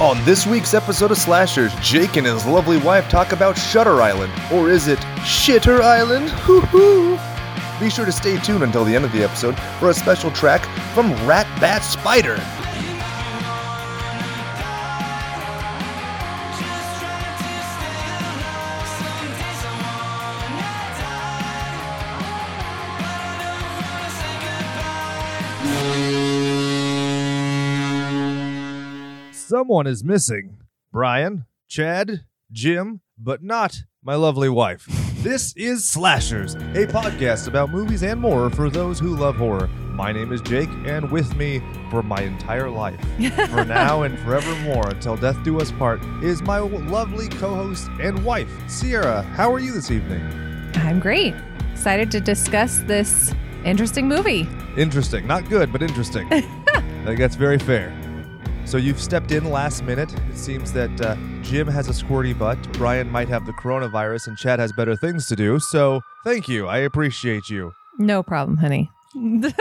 On this week's episode of Slashers, Jake and his lovely wife talk about Shutter Island, or is it Shitter Island? Hoo hoo! Be sure to stay tuned until the end of the episode for a special track from Rat Bat Spider. Someone is missing. Brian, Chad, Jim, but not my lovely wife. This is Slashers, a podcast about movies and more for those who love horror. My name is Jake, and with me for my entire life, for now and forevermore until death do us part, is my lovely co host and wife, Sierra. How are you this evening? I'm great. Excited to discuss this interesting movie. Interesting. Not good, but interesting. I think that's very fair. So you've stepped in last minute. It seems that uh, Jim has a squirty butt, Brian might have the coronavirus, and Chad has better things to do. So thank you. I appreciate you. No problem, honey.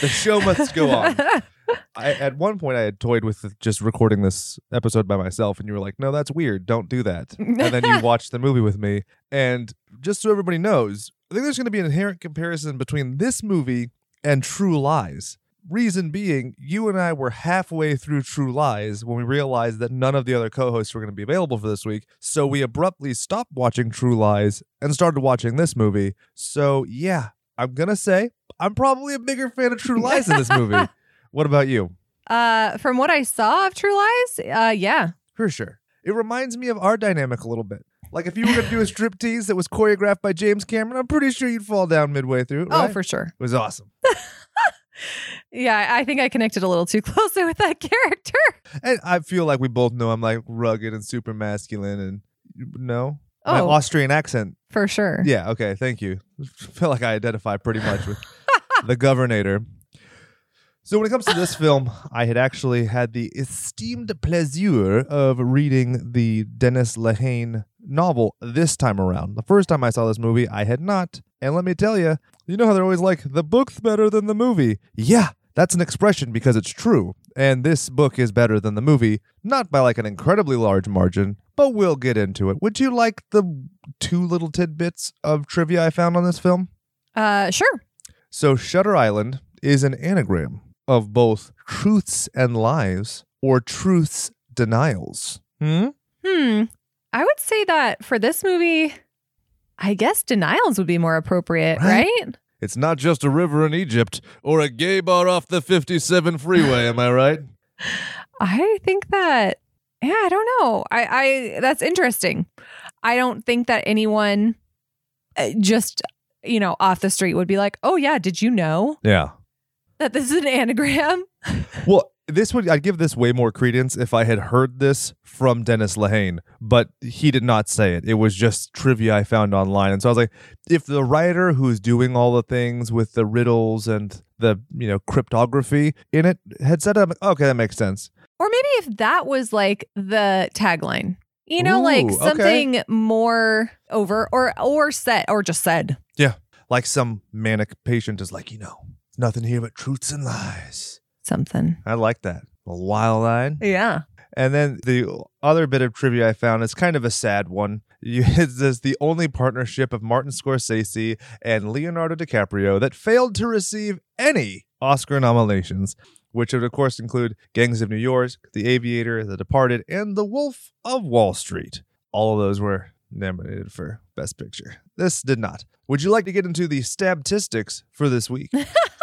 The show must go on. I, at one point, I had toyed with just recording this episode by myself, and you were like, "No, that's weird. Don't do that." And then you watched the movie with me. And just so everybody knows, I think there's going to be an inherent comparison between this movie and True Lies. Reason being, you and I were halfway through True Lies when we realized that none of the other co hosts were going to be available for this week. So we abruptly stopped watching True Lies and started watching this movie. So, yeah, I'm going to say I'm probably a bigger fan of True Lies in this movie. what about you? uh, from what I saw of True Lies, uh, yeah. For sure. It reminds me of our dynamic a little bit. Like if you were going to do a strip tease that was choreographed by James Cameron, I'm pretty sure you'd fall down midway through. Oh, for sure. It was awesome. Yeah, I think I connected a little too closely with that character. And I feel like we both know I'm like rugged and super masculine and no. My Oh. Austrian accent. For sure. Yeah, okay, thank you. I feel like I identify pretty much with the governor. So when it comes to this film, I had actually had the esteemed pleasure of reading the Dennis Lehane novel this time around. The first time I saw this movie, I had not. And let me tell you, you know how they're always like, the book's better than the movie. Yeah, that's an expression because it's true. And this book is better than the movie, not by like an incredibly large margin, but we'll get into it. Would you like the two little tidbits of trivia I found on this film? Uh, sure. So, Shutter Island is an anagram of both truths and lies or truths denials. Hmm? Hmm. I would say that for this movie, I guess denials would be more appropriate, Right. right? It's not just a river in Egypt or a gay bar off the 57 freeway, am I right? I think that yeah, I don't know. I I that's interesting. I don't think that anyone uh, just you know off the street would be like, "Oh yeah, did you know Yeah. that this is an anagram?" Well, this would I'd give this way more credence if I had heard this from Dennis Lehane, but he did not say it. It was just trivia I found online. And so I was like, if the writer who's doing all the things with the riddles and the, you know, cryptography in it had said it, okay, that makes sense. Or maybe if that was like the tagline. You know, like Ooh, okay. something more over or or said or just said. Yeah. Like some manic patient is like, you know, nothing here but truths and lies. Something. I like that. A wild eyed. Yeah. And then the other bit of trivia I found is kind of a sad one. You, it says the only partnership of Martin Scorsese and Leonardo DiCaprio that failed to receive any Oscar nominations, which would, of course, include Gangs of New York, The Aviator, The Departed, and The Wolf of Wall Street. All of those were nominated for Best Picture. This did not. Would you like to get into the statistics for this week?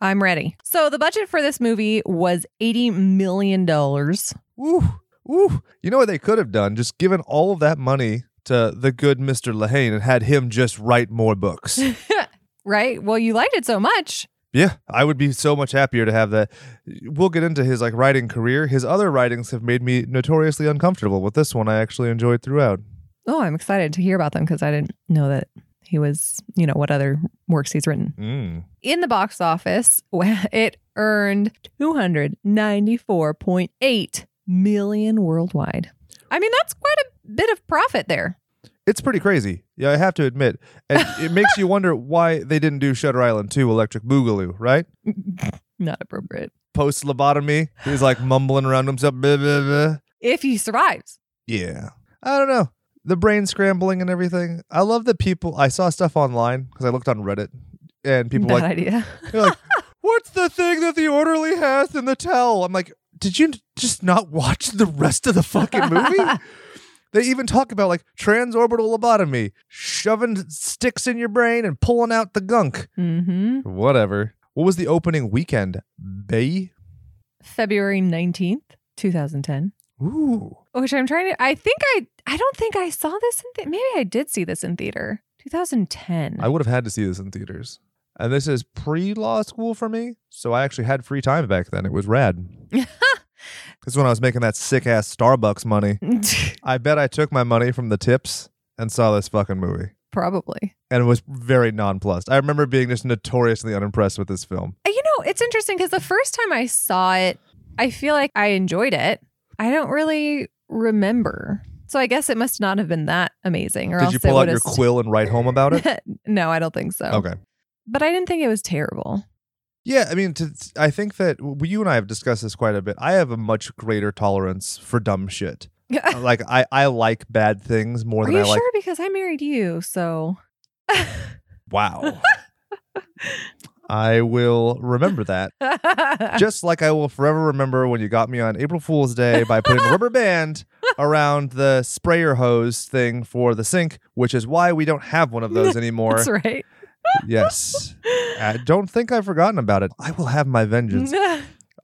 I'm ready. So the budget for this movie was 80 million dollars. Woo, woo. You know what they could have done? Just given all of that money to the good Mr. Lehane and had him just write more books. Right? Well, you liked it so much. yeah, I would be so much happier to have that. We'll get into his like writing career. His other writings have made me notoriously uncomfortable. With this one, I actually enjoyed throughout. Oh, I'm excited to hear about them because I didn't know that he was, you know, what other works he's written. Mm. In the box office, it earned 294.8 million worldwide. I mean, that's quite a bit of profit there. It's pretty crazy. Yeah, I have to admit. And it makes you wonder why they didn't do Shutter Island 2 Electric Boogaloo, right? Not appropriate. post lobotomy. He's like mumbling around himself. Blah, blah, blah. If he survives. Yeah. I don't know. The brain scrambling and everything. I love that people. I saw stuff online because I looked on Reddit and people were Bad like, idea. they're like, what's the thing that the orderly has in the towel? I'm like, did you just not watch the rest of the fucking movie? They even talk about like transorbital lobotomy, shoving sticks in your brain and pulling out the gunk. hmm Whatever. What was the opening weekend? Bay? February 19th, 2010. Ooh. Which I'm trying to, I think I, I don't think I saw this in, the, maybe I did see this in theater. 2010. I would have had to see this in theaters. And this is pre law school for me. So I actually had free time back then. It was rad. is when I was making that sick ass Starbucks money. I bet I took my money from the tips and saw this fucking movie. Probably. And it was very nonplussed. I remember being just notoriously unimpressed with this film. You know, it's interesting because the first time I saw it, I feel like I enjoyed it. I don't really remember. So I guess it must not have been that amazing. Or Did else you pull out your have quill and write home about it? no, I don't think so. Okay. But I didn't think it was terrible. Yeah, I mean, to, I think that you and I have discussed this quite a bit. I have a much greater tolerance for dumb shit. Like I, I like bad things more than you I like. sure? Because I married you, so Wow. I will remember that. Just like I will forever remember when you got me on April Fool's Day by putting a rubber band around the sprayer hose thing for the sink, which is why we don't have one of those anymore. that's right. yes. I don't think I've forgotten about it. I will have my vengeance.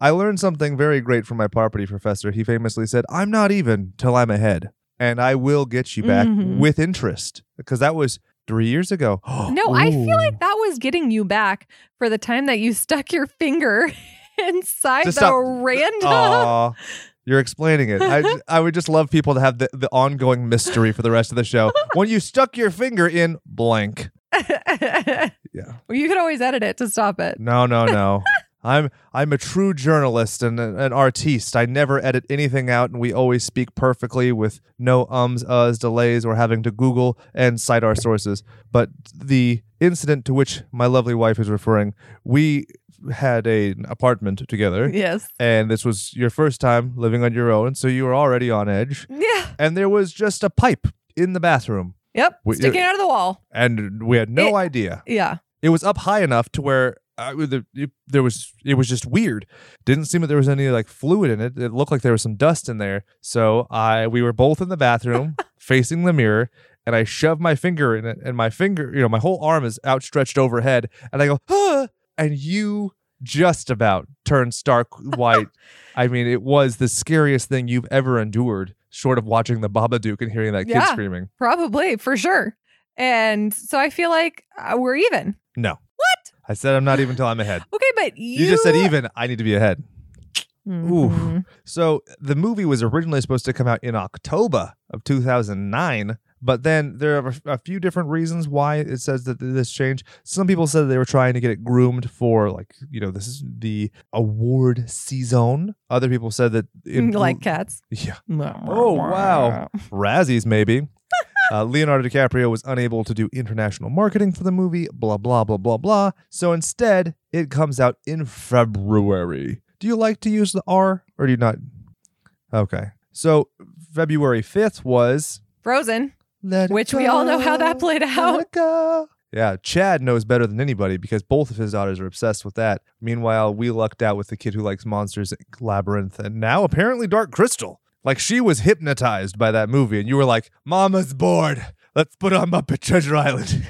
I learned something very great from my property professor. He famously said, I'm not even till I'm ahead, and I will get you back Mhm. with interest. Because that was three years ago. No, I feel like that was getting you back for the time that you stuck your finger inside the stop- random. You're explaining it. I would just love people to have the, the ongoing mystery for the rest of the show. When you stuck your finger in blank. Yeah. well, you could always edit it to stop it. No, no, no. I'm I'm a true journalist and an artiste. I never edit anything out, and we always speak perfectly with no ums, uhs, delays, or having to Google and cite our sources. But the incident to which my lovely wife is referring, we had a, an apartment together, Yes. and this was your first time living on your own, so you were already on edge. Yeah. And there was just a pipe in the bathroom, Yep. We- Sticking out of the wall. and we had no It- idea Yeah. it was up high enough to where uh, the, it, there was it was just weird. Didn't seem that there was any like fluid in it. It looked like there was some dust in there. So I we were both in the bathroom facing the mirror, and I shoved my finger in it, and my finger, you know, my whole arm is outstretched overhead, and I go, ah, and you just about turned stark white. I mean, it was the scariest thing you've ever endured, short of watching the Babadook and hearing that kid screaming. Probably for sure. And so I feel like uh, we're even. No. I said I'm not even till I'm ahead. Okay, but you, You just said even. I need to be ahead. Mhm. So the movie was originally supposed to come out in October of 2009, but then there are a few different reasons why it says that this changed. Some people said they were trying to get it groomed for like, you know, this is the award season. Other people said that in like cats. yeah, Oh, wow. Razzies maybe. Uh, Leonardo DiCaprio was unable to do international marketing for the movie, blah, blah, blah, blah, blah. So instead, it comes out in February. Do you like to use the R or do you not? Okay. So February 5th was. Frozen, Let which we all know how that played out. go. Yeah, Chad knows better than anybody because both of his daughters are obsessed with that. Meanwhile, we lucked out with the kid who likes Monsters Labyrinth and now apparently Dark Crystal. Like she was hypnotized by that movie, and you were like, "Mama's bored. Let's put on Muppet Treasure Island,"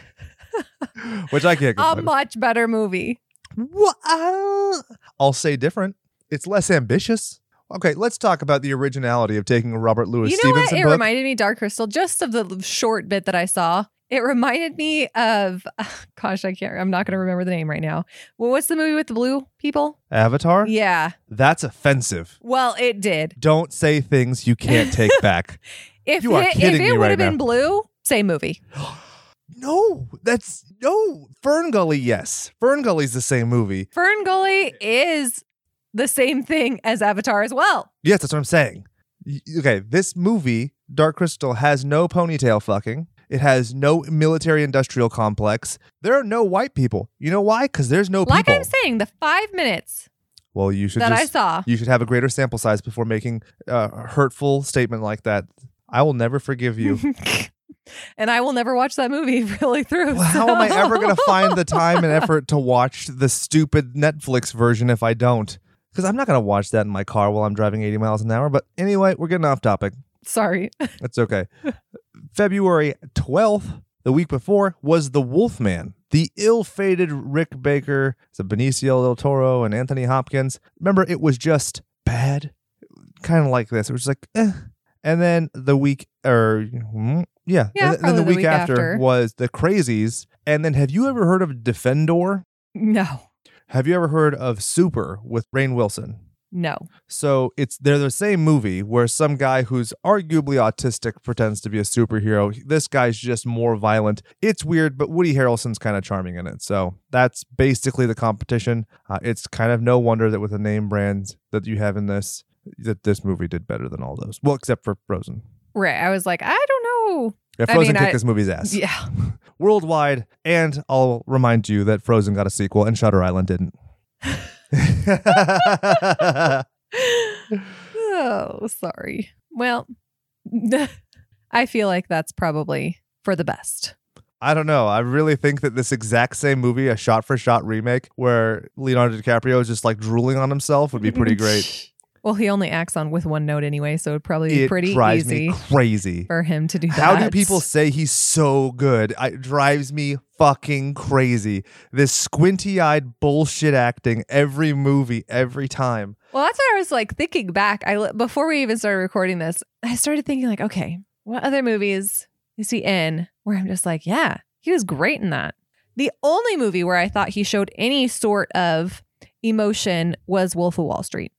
which I can't A much better movie. Wha- uh, I'll say different. It's less ambitious. Okay, let's talk about the originality of taking a Robert Louis you know Stevenson what? It book. reminded me, Dark Crystal, just of the short bit that I saw. It reminded me of, gosh, I can't, I'm not going to remember the name right now. Well, what's the movie with the blue people? Avatar. Yeah. That's offensive. Well, it did. Don't say things you can't take back. If You are it, if kidding me it would right have been now. blue, same movie. No, that's no Fern Gully. Yes, Fern Gully's the same movie. Fern Gully is the same thing as Avatar as well. Yes, that's what I'm saying. Okay, this movie, Dark Crystal, has no ponytail fucking. It has no military industrial complex. There are no white people. You know why? Because there's no people Like people. I'm saying, the five minutes Well, you should that I saw. you should have a greater sample size before making a hurtful statement like that. I will never forgive you. and I will never watch that movie really through. Well, how am I ever going to find the time and effort to watch the stupid Netflix version if I don't? Because I'm not going to watch that in my car while I'm driving 80 miles an hour. But anyway, we're getting off topic. Sorry. It's okay. February 12th, the week before, was The Wolfman. The ill-fated Rick Baker, the Benicio del Toro and Anthony Hopkins. Remember, it was just bad, kind of like this. It was like, eh. And then the week, or mm, yeah, Yeah, and then the the week, week after, after. was The Crazies. And then, have you ever heard of Defendor? No. Have you ever heard of Super with Rainn Wilson? No. So it's they're the same movie where some guy who's arguably autistic pretends to be a superhero. This guy's just more violent. It's weird, but Woody Harrelson's kind of charming in it. So that's basically the competition. Uh, it's kind of no wonder that with the name brands that you have in this, that this movie did better than all those. Well, except for Frozen. Right. I was like, I don't know. Yeah, I Frozen mean, kicked I- this movie's ass Yeah. worldwide. And I'll remind you that Frozen got a sequel and Shutter Island didn't. oh, sorry. Well, I feel like that's probably for the best. I don't know. I really think that this exact same movie, a shot for shot remake where Leonardo DiCaprio is just like drooling on himself, would be pretty great. Well, he only acts on with one note anyway, so it'd probably be it pretty drives easy me crazy. for him to do that. How do people say he's so good? It drives me fucking crazy. This squinty eyed bullshit acting every movie, every time. Well, that's what I was like thinking back. I before we even started recording this, I started thinking like, okay, what other movies is he in where I'm just like, yeah, he was great in that. The only movie where I thought he showed any sort of emotion was Wolf of Wall Street.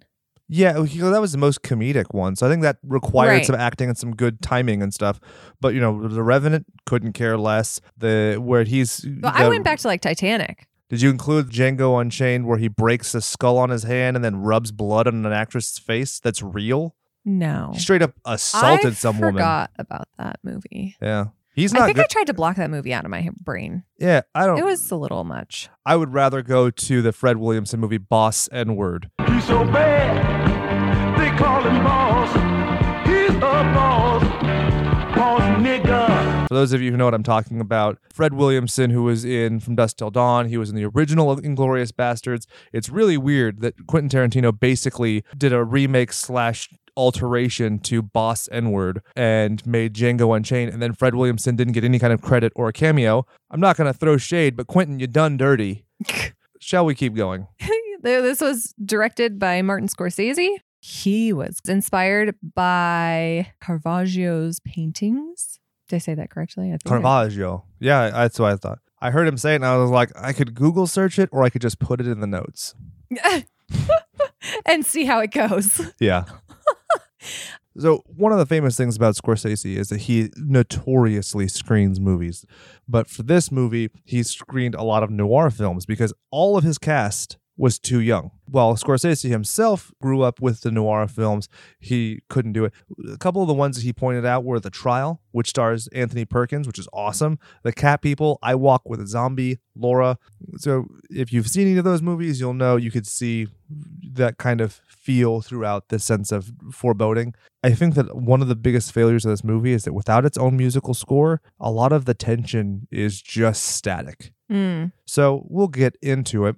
Yeah, that was the most comedic one. So I think that required Right. some acting and some good timing and stuff. But you know, The Revenant couldn't care less. The where he's But I went back to like Titanic. Did you include Django Unchained where he breaks a skull on his hand and then rubs blood on an actress's face? That's real. No, He straight up assaulted I some woman. I forgot about that movie. Yeah. He's I think good. I tried to block that movie out of my brain. yeah, I don't It was a little much. I would rather go to the Fred Williamson movie Boss N Word. He's so bad, they call him boss. He's a boss, boss nigga. For those of you who know what I'm talking about, Fred Williamson, who was in From Dusk Till Dawn, he was in the original of Inglorious Bastards. It's really weird that Quentin Tarantino basically did a remake slash alteration to Boss N Word and made Django Unchained, and then Fred Williamson didn't get any kind of credit or a cameo. I'm not going to throw shade, but Quentin, you done dirty. Shall we keep going? this was directed by Martin Scorsese. He was inspired by Caravaggio's paintings. Did I say that correctly? I think I- Caravaggio. Yeah, that's what I thought. I heard him say it, and I was like, I could Google search it, or I could just put it in the notes. and see how it goes. Yeah. so one of the famous things about Scorsese is that he notoriously screens movies. But for this movie, he screened a lot of noir films because all of his cast was too young. While Scorsese himself grew up with the noir films, he couldn't do it. A couple of the ones that he pointed out were The Trial, which stars Anthony Perkins, which is awesome. The Cat People, I Walk with a Zombie, Laura. So if you've seen any of those movies, you'll know you could see that kind of feel throughout this sense of foreboding. I think that one of the biggest failures of this movie is that without its own musical score, a lot of the tension is just static. Mm. So we'll get into it.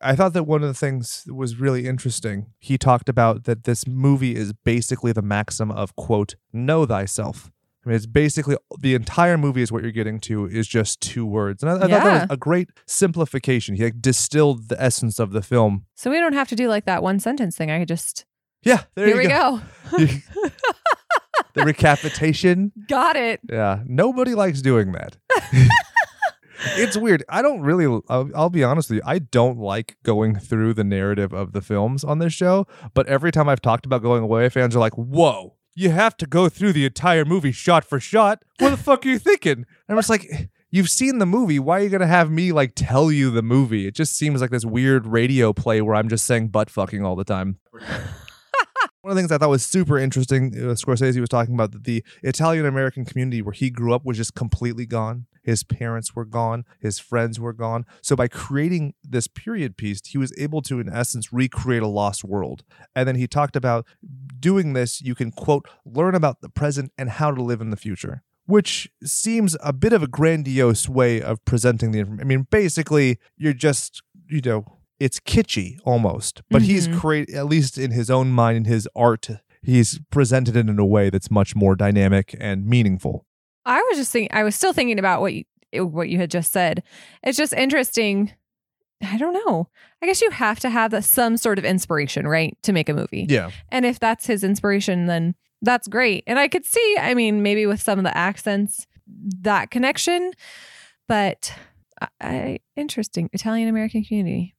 I thought that one of the things that was really interesting, he talked about that this movie is basically the maxim of, quote, know thyself. I mean, it's basically the entire movie is what you're getting to is just two words. And I, I thought that was a great simplification. He like distilled the essence of the film. So we don't have to do like that one sentence thing. I could just Yeah, there here you we go. go. the recapitation. Got it. Yeah, nobody likes doing that. it's weird. I don't really. I'll, I'll be honest with you. I don't like going through the narrative of the films on this show. But every time I've talked about going away, fans are like, "Whoa, you have to go through the entire movie shot for shot. What the fuck are you thinking?" And I'm just like. You've seen the movie. Why are you gonna have me like tell you the movie? It just seems like this weird radio play where I'm just saying butt fucking all the time. One of the things I thought was super interesting, uh, Scorsese was talking about that the Italian American community where he grew up was just completely gone. His parents were gone. His friends were gone. So by creating this period piece, he was able to, in essence, recreate a lost world. And then he talked about doing this, you can, quote, learn about the present and how to live in the future. Which seems a bit of a grandiose way of presenting the information. I mean, basically, you're just, you know, it's kitschy almost, but he's Mhm. create at least in his own mind, in his art, he's presented it in a way that's much more dynamic and meaningful. I was just thinking. I was still thinking about what you what you had just said. It's just interesting. I don't know. I guess you have to have some sort of inspiration, right, to make a movie. Yeah. And if that's his inspiration, then that's great. And I could see, I mean, maybe with some of the accents, that connection. But I, I interesting Italian American community.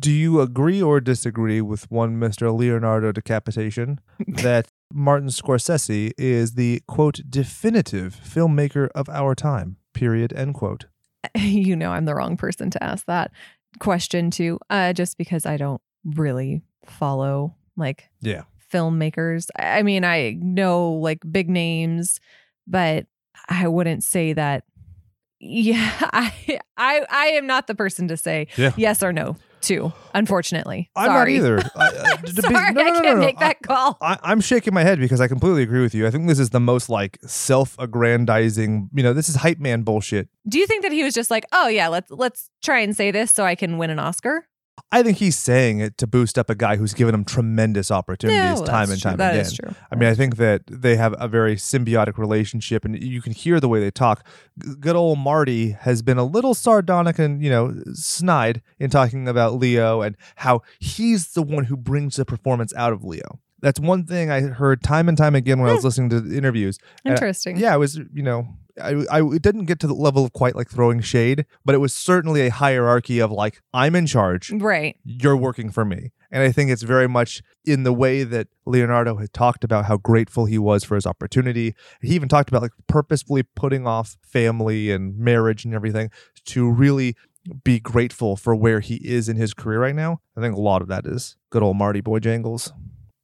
Do you agree or disagree with one Mr. Leonardo Decapitation that Martin Scorsese is the quote definitive filmmaker of our time? Period. End quote. you know, I'm the wrong person to ask that question to, uh, just because I don't really follow like Yeah. filmmakers. I mean, I know like big names, but I wouldn't say that. Yeah, I I I am not the person to say Yeah. yes or no to. Unfortunately, I'm sorry. not either. I, uh, to be- Sorry, no, no, I no, no, can't make that call. I, I'm shaking my head because I completely agree with you. I think this is the most like self-aggrandizing. You know, this is hype man bullshit. Do you think that he was just like, oh yeah, let's let's try and say this so I can win an Oscar? I think he's saying it to boost up a guy who's given him tremendous opportunities Yeah, well, time and true. time That again. is true. I mean, I think that they have a very symbiotic relationship, and you can hear the way they talk. Good old Marty has been a little sardonic and you know snide in talking about Leo and how he's the one who brings the performance out of Leo. That's one thing I heard time and time again when I was hmm. listening to the interviews. And I- Interesting. yeah, it was you know. I, I it didn't get to the level of quite like throwing shade, but it was certainly a hierarchy of like I'm in charge, Right. you're working for me. And I think it's very much in the way that Leonardo had talked about how grateful he was for his opportunity. He even talked about like purposefully putting off family and marriage and everything to really be grateful for where he is in his career right now. I think a lot of that is good old Marty Bojangles.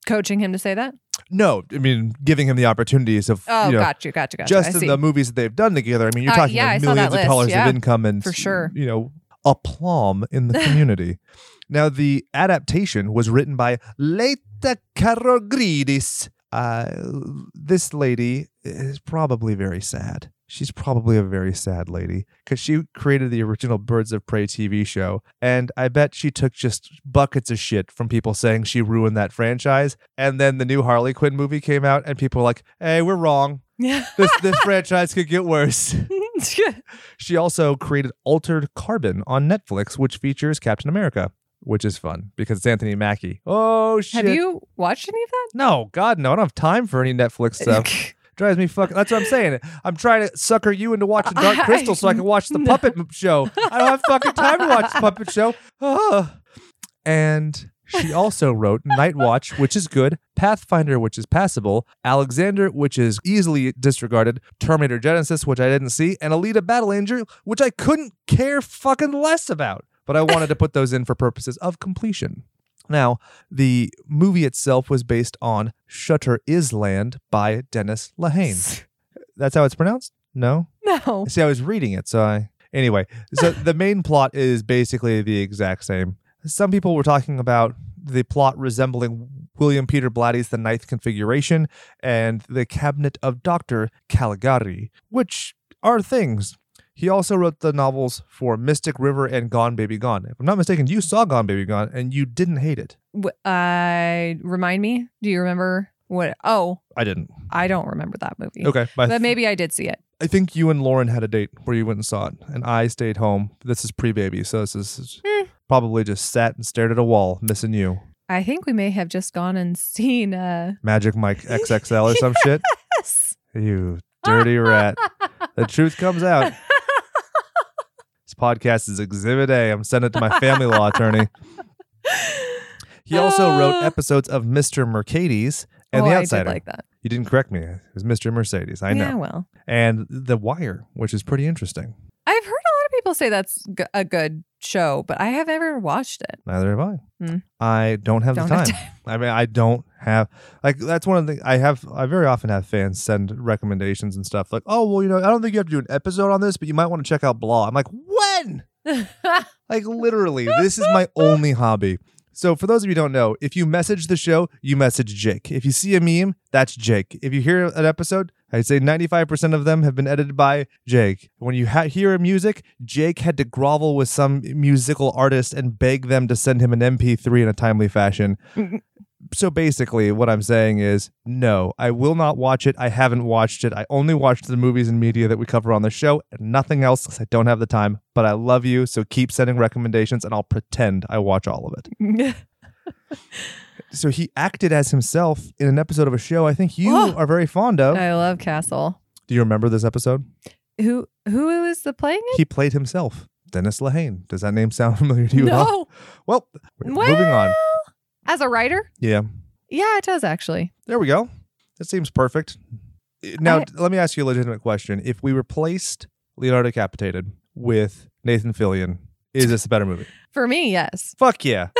Coaching him to say that. No, I mean giving him the opportunities of Oh, you know, got you, got you, got you. just I in see. the movies that they've done together. I mean, you're Uh, talking yeah, like millions of list, dollars yeah, of income and for sure. you know, aplomb in the community. now, the adaptation was written by Laeta Kalogridis. Uh, this lady is probably very sad. She's probably a very sad lady because she created the original Birds of Prey TV show. And I bet she took just buckets of shit from people saying she ruined that franchise. And then the new Harley Quinn movie came out, and people were like, hey, we're wrong. This, this franchise could get worse. She also created Altered Carbon on Netflix, which features Captain America, which is fun because it's Anthony Mackie. Oh shit! Have you watched any of that? No, God, no. I don't have time for any Netflix stuff. Drives me fucking. That's what I'm saying. I'm trying to sucker you into watching Dark I- Crystal so I can watch the no. puppet show. I don't have fucking time to watch the puppet show. And she also wrote Night Watch, which is good, Pathfinder, which is passable, Alexander, which is easily disregarded, Terminator Genisys, which I didn't see, and Alita Battle Angel, which I couldn't care fucking less about. But I wanted to put those in for purposes of completion. Now, the movie itself was based on Shutter Island by Dennis Lehane. That's how it's pronounced? No? No. See, I was reading it, so I. Anyway, so the main plot is basically the exact same. Some people were talking about the plot resembling William Peter Blatty's The Ninth Configuration and The Cabinet of Dr. Caligari, which are things. He also wrote the novels for Mystic River and Gone Baby Gone. If I'm not mistaken, you saw Gone Baby Gone and you didn't hate it. Uh, remind me. Do you remember what? Oh, I didn't. I don't remember that movie. Okay, but, But maybe I did see it. I think you and Lauren had a date where you went and saw it, and I stayed home. This is pre-baby, so this is Hmm. probably just sat and stared at a wall, missing you. I think we may have just gone and seen. Uh, Magic Mike XXL or some shit. yes. You dirty rat. The truth comes out. This podcast is Exhibit A. I'm sending it to my family law attorney. He also wrote Uh. episodes of Mr. Mercedes and oh, The I Outsider. did like that. you didn't correct me. It was Mr. Mercedes. I know. Yeah, well, And The Wire, which is pretty interesting. I've heard a lot of people say that's g- a good show, but I have never watched it. Neither have I. Hmm. I don't have Don't the have time. I mean, I don't have like that's one of the I have I very often have fans send recommendations and stuff like, oh well, you know, I don't think you have to do an episode on this, but you might want to check out blah. I'm like, when? Like literally, this is my only hobby. So for those of you who don't know, if you message the show, you message Jake. If you see a meme, that's Jake. If you hear an episode, I'd say 95% of them have been edited by Jake. When you ha- hear music, Jake had to grovel with some musical artist and beg them to send him an MP3 in a timely fashion. so basically, what I'm saying is no, I will not watch it. I haven't watched it. I only watched the movies and media that we cover on the show and nothing else because I don't have the time. But I love you, so keep sending recommendations and I'll pretend I watch all of it. So he acted as himself in an episode of a show I think you Oh. are very fond of. I love Castle. Do you remember this episode? Who who is the playing it? He played himself, Dennis Lehane. Does that name sound familiar to you at all? No. Well, moving on. As a writer? Yeah, Yeah, it does actually. there we go. That seems perfect. Now, I- let me ask you a legitimate question. If we replaced Leonardo Decapitated with Nathan Fillion, is this a better movie? For me, yes. Fuck yeah.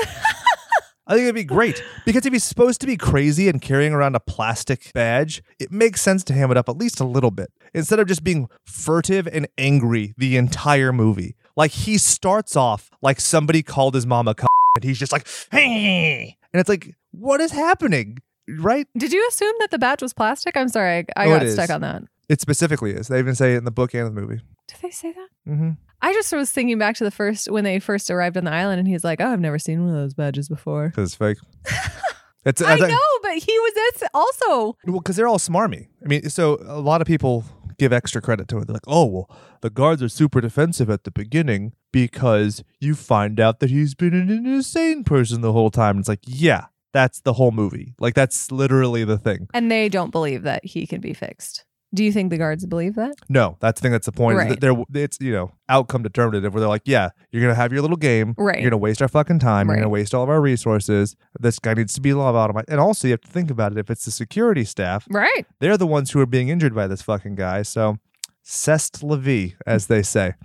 I think it'd be great because if he's supposed to be crazy and carrying around a plastic badge, it makes sense to ham it up at least a little bit instead of just being furtive and angry the entire movie. Like he starts off like somebody called his mom a c- and he's just like, hey, and it's like, what is happening? Right? Did you assume that the badge was plastic? I'm sorry, I, I Oh, got stuck on that. It specifically is. They even say it in the book and the movie. Did they say that? Mm-hmm. I just was thinking back to the first when they first arrived on the island, and he's like, "Oh, I've never seen one of those badges before." Because it's fake. It's, I I know, but he was also. Well, because they're all smarmy. I mean, so a lot of people give extra credit to it. They're like, oh, well, the guards are super defensive at the beginning because you find out that he's been an insane person the whole time. It's like, yeah, that's the whole movie. Like, that's literally the thing. And they don't believe that he can be fixed. Do you think the guards believe that? No, that's the thing. That's the point. Right. They're, it's, you know, outcome determinative where they're like, yeah, you're going to have your little game. Right. You're going to waste our fucking time. Right. You're going to waste all of our resources. This guy needs to be lobotomized. And also, you have to think about it. If it's the security staff, Right. they're the ones who are being injured by this fucking guy. So, cest la vie, as they say.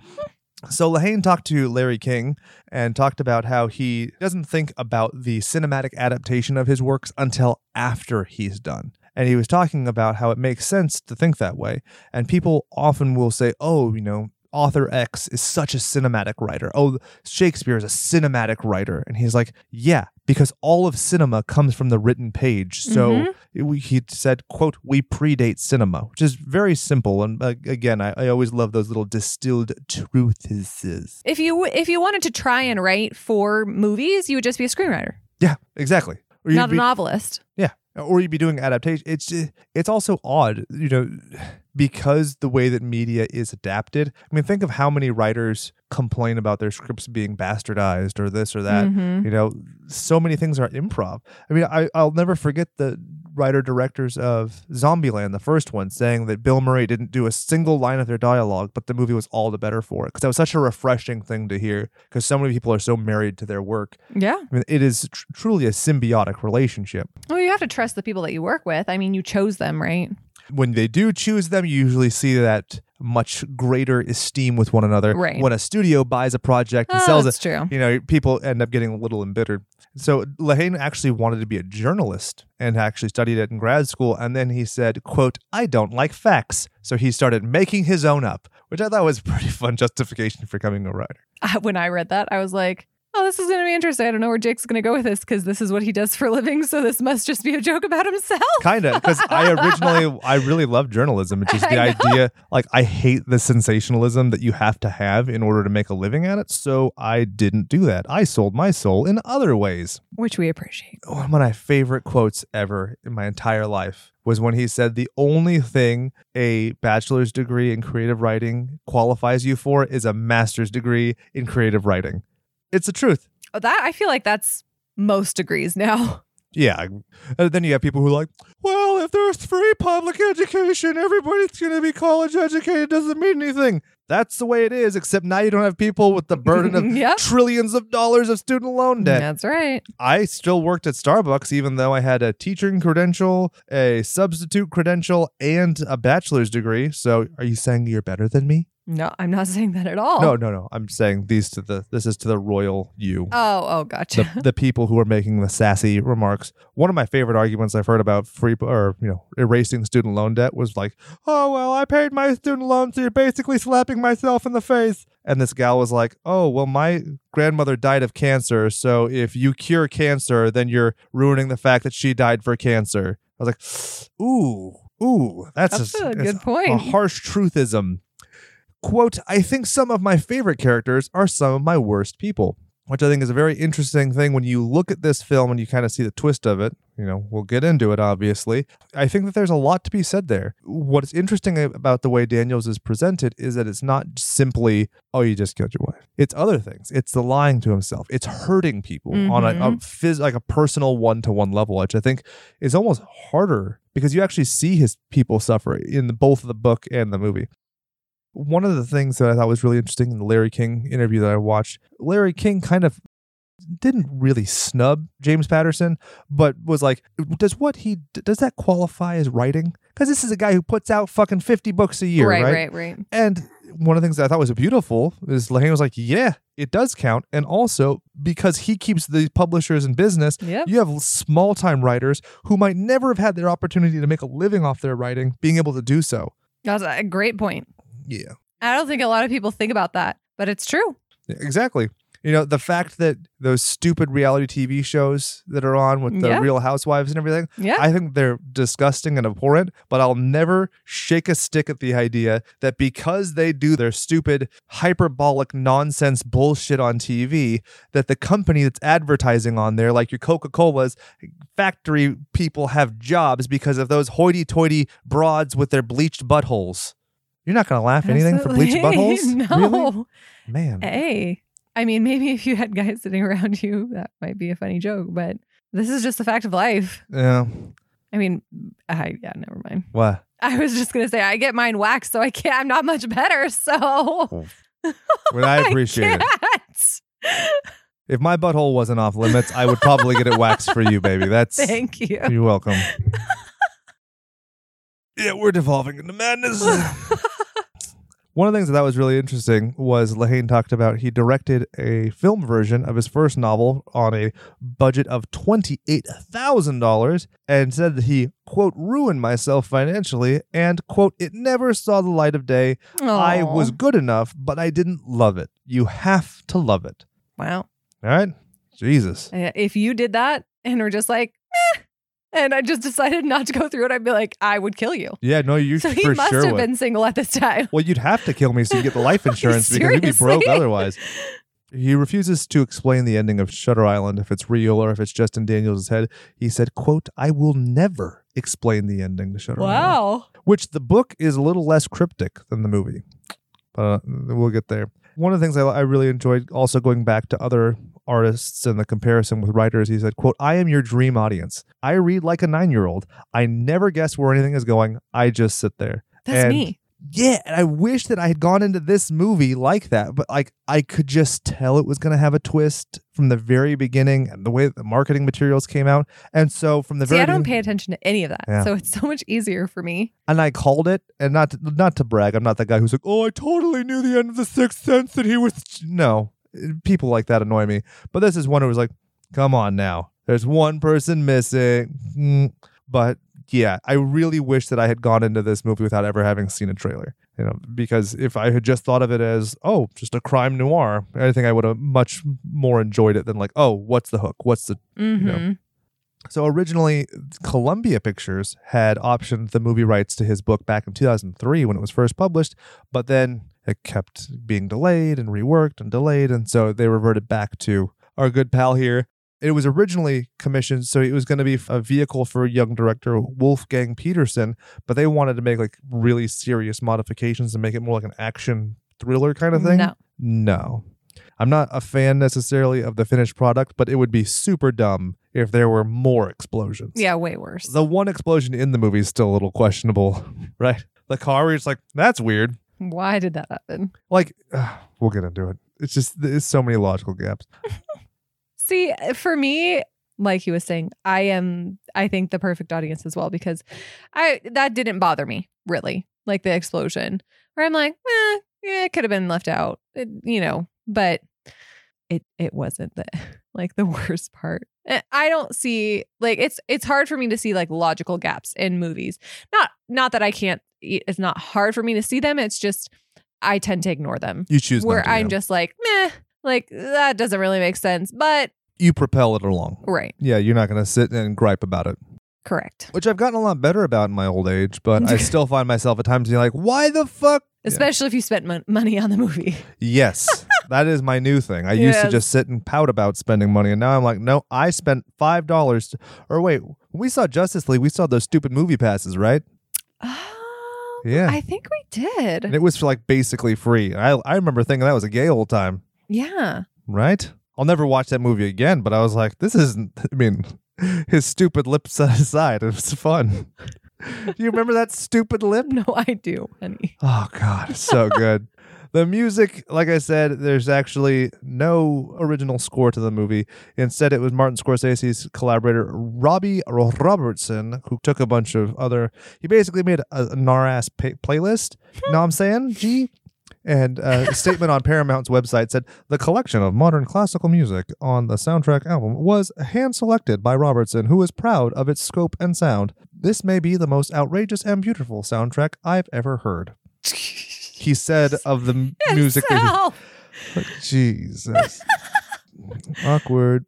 So Lehane talked to Larry King and talked about how he doesn't think about the cinematic adaptation of his works until after he's done. And he was talking about how it makes sense to think that way. And people often will say, oh, you know, author X is such a cinematic writer. Oh, Shakespeare is a cinematic writer. And he's like, yeah, because all of cinema comes from the written page. So we, he said, quote, we predate cinema, which is very simple. And uh, again, I, I always love those little distilled truths. If you if you wanted to try and write for movies, you would just be a screenwriter, Yeah, exactly. Not a be- novelist. Yeah, or you'd be doing adaptation. It's just, it's also odd, you know, because the way that media is adapted. I mean, think of how many writers complain about their scripts being bastardized or this or that. Mhm. You know, so many things are improv. I mean, I, I'll never forget the writer directors of Zombieland, the first one, saying that Bill Murray didn't do a single line of their dialogue, but the movie was all the better for it. Because that was such a refreshing thing to hear. Because so many people are so married to their work. Yeah. I mean, it is tr- truly a symbiotic relationship. Well, you have to trust the people that you work with. I mean, you chose them, right? When they do choose them, you usually see that much greater esteem with one another. Right. When a studio buys a project and Oh, sells it, true. you know, people end up getting a little embittered. So Lehane actually wanted to be a journalist and actually studied it in grad school. And then he said, quote, I don't like facts. So he started making his own up, which I thought was a pretty fun justification for becoming a writer. when I read that, I was like, oh, this is going to be interesting. I don't know where Jake's going to go with this because this is what he does for a living. So this must just be a joke about himself. Kind of, because I originally, I really love journalism. It's just the idea, like, I hate the sensationalism that you have to have in order to make a living at it. So I didn't do that. I sold my soul in other ways. Which we appreciate. Oh, one of my favorite quotes ever in my entire life was when he said, The only thing a bachelor's degree in creative writing qualifies you for is a master's degree in creative writing. It's the truth. Oh, that I feel like that's most degrees now. Yeah. And then you have people who are like, well, if there's free public education, everybody's going to be college educated. Doesn't mean anything. That's the way it is, except now you don't have people with the burden of Yep. trillions of dollars of student loan debt. That's right. I still worked at Starbucks, even though I had a teaching credential, a substitute credential, and a bachelor's degree. So are you saying you're better than me? No, I'm not saying that at all. No, no, no. I'm saying these to the this is to the royal you. Oh, oh, gotcha. the, the people who are making the sassy remarks. One of my favorite arguments I've heard about free or you know erasing student loan debt was like, "Oh well, I paid my student loan, so you're basically slapping myself in the face." And this gal was like, "Oh well, my grandmother died of cancer, so if you cure cancer, then you're ruining the fact that she died for cancer." I was like, "Ooh, ooh, that's, That's a it's good A point. harsh truthism." Quote, I think some of my favorite characters are some of my worst people, which I think is a very interesting thing when you look at this film and you kind of see the twist of it. You know, we'll get into it, obviously. I think that there's a lot to be said there. What's interesting about the way Daniels is presented is that it's not simply, oh, you just killed your wife. It's other things. It's the lying to himself. It's hurting people on a, a Mhm. phys- like a personal one to one level, which I think is almost harder because you actually see his people suffer in the, both the book and the movie. One of the things that I thought was really interesting in the Larry King interview that I watched, Larry King kind of didn't really snub James Patterson, but was like, "Does what he does that qualify as writing? Because this is a guy who puts out fucking fifty books a year, right, right? right, right. And one of the things that I thought was beautiful is Lehane was like, "Yeah, it does count," and also because he keeps the publishers in business, Yep. you have small time writers who might never have had their opportunity to make a living off their writing, being able to do so. That's a great point. Yeah. I don't think a lot of people think about that, but it's true. Exactly. You know, the fact that those stupid reality TV shows that are on with the Yeah. real housewives and everything, Yeah. I think they're disgusting and abhorrent, but I'll never shake a stick at the idea that because they do their stupid, hyperbolic nonsense bullshit on TV, that the company that's advertising on there, like your Coca Cola's, factory people have jobs because of those hoity toity broads with their bleached buttholes. You're not going to laugh anything for bleached Absolutely. buttholes? no. Really? Man. Hey. I mean, maybe if you had guys sitting around you, that might be a funny joke, but this is just the fact of life. Yeah. I mean, I yeah, never mind. What? I was just gonna say I get mine waxed, so I can't. I'm not much better. So Well, I appreciate it. If my butthole wasn't off limits, I would probably get it waxed for you, baby. That's Thank you. you're welcome. yeah, we're devolving into madness. One of the things that was really interesting was Lehane talked about he directed a film version of his first novel on a budget of $28,000 and said that he, quote, ruined myself financially and, quote, it never saw the light of day. I was good enough, but I didn't love it. You have to love it. wow. All right? Jesus. If you did that and were just like, eh, and I just decided not to go through it, I'd be like, I would kill you. Yeah, no, you so he must sure have would. been single at this time. Well, you'd have to kill me so you get the life insurance because you'd be broke otherwise. He refuses to explain the ending of Shutter Island if it's real or if it's just in Daniels' head. He said, quote, I will never explain the ending to Shutter Island. Wow. Which the book is a little less cryptic than the movie. But uh, we'll get there. One of the things I, I really enjoyed also going back to other artists and the comparison with writers, he said, quote, I am your dream audience. I read like a nine-year-old. I never guess where anything is going. I just sit there. That's And me. yeah, and I wish that I had gone into this movie like that, but like I could just tell it was going to have a twist from the very beginning and the way that the marketing materials came out. And so from the See, very I don't pay attention to any of that. Yeah. So it's so much easier for me. and I called it and not to, not to brag, I'm not that guy who's like, "Oh, I totally knew the end of the sixth sense that he was no. People like that annoy me. But this is one who was like, "Come on now. There's one person missing." Mm. But yeah, I really wish that I had gone into this movie without ever having seen a trailer. You know, because if I had just thought of it as, oh, just a crime noir, I think I would have much more enjoyed it than like, oh, what's the hook? What's the Mm-hmm. so originally, Columbia Pictures had optioned the movie rights to his book back in 2003 when it was first published, but then it kept being delayed and reworked and delayed, and so they reverted back to our good pal here. It was originally commissioned, so it was going to be a vehicle for young director Wolfgang Petersen, but they wanted to make like really serious modifications and make it more like an action thriller kind of thing. No. No. I'm not a fan necessarily of the finished product, but it would be super dumb if there were more explosions. Yeah, way worse. The one explosion in the movie is still a little questionable, right? The car it's like, that's weird. Why did that happen? Like, we'll get into it. It's just, there's so many logical gaps. See, for me, like he was saying, I am I think the perfect audience as well because I that didn't bother me really. Like the explosion. Where I'm like, eh, yeah, it could have been left out, it, you know, but it it wasn't the like the worst part. Eh, I don't see like it's it's hard for me to see like logical gaps in movies. Not not that I can't. It's not hard for me to see them. It's just I tend to ignore them. You choose Where to, I'm yeah. just like meh, like that doesn't really make sense. But you propel it along. right, Yeah, you're not going to sit and gripe about it, correct. which I've gotten a lot better about in my old age, but I still find myself at times being like, why the fuck? Yeah. Especially if you spent mon- money on the movie. Yes, that is my new thing. I used to just sit and pout about spending money, and now I'm like, no, I spent five dollars. Or wait, when we saw Justice League, we saw those stupid movie passes, right? Um, Yeah. I think we did. And it was for like basically free. I I remember thinking that was a gay old time, yeah. right? I'll never watch that movie again, but I was like, this isn't. I mean, his stupid lips aside, it was fun. Do you remember that stupid lip? No, I do, honey. Oh God, it's so good. The music, like I said, there's actually no original score to the movie. Instead, it was Martin Scorsese's collaborator Robbie Robertson who took a bunch of other. He basically made a, a gnar-ass pay- playlist. know what I'm saying? G. And uh, a statement on Paramount's website said the collection of modern classical music on the soundtrack album was hand selected by Robertson, who is proud of its scope and sound. This may be the most outrageous and beautiful soundtrack I've ever heard. He said of the m- music that Sal. he, Jesus. Awkward.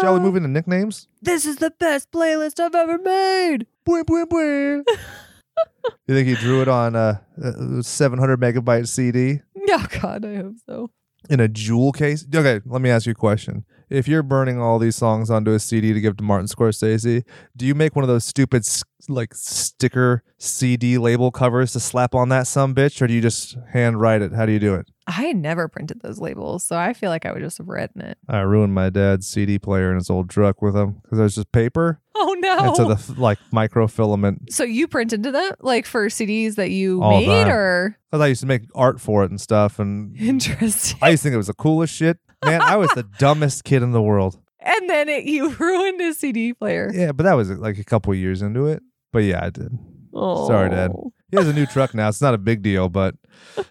Shall we move into nicknames? This is the best playlist I've ever made. Bwah, bwah, bwah. you think he drew it on a, a 700 megabyte CD Oh God, I hope so. in a jewel case? Okay, let me ask you a question. If you're burning all these songs onto a CD to give to Martin Scorsese, do you make one of those stupid like sticker CD label covers to slap on that some bitch, or do you just hand write it? How do you do it? I never printed those labels, so I feel like I would just have written it. I ruined my dad's CD player in his old truck with them because it was just paper Oh no! and so the like microfilament. so you printed that like for CDs that you All made, or Cause I used to make art for it and stuff, and interesting? I used to think it was the coolest shit. Man, I was the dumbest kid in the world. and then it, you ruined his CD player. Yeah, but that was like a couple years into it. But yeah, I did. Oh. Sorry, Dad. He has a new truck now. It's not a big deal, but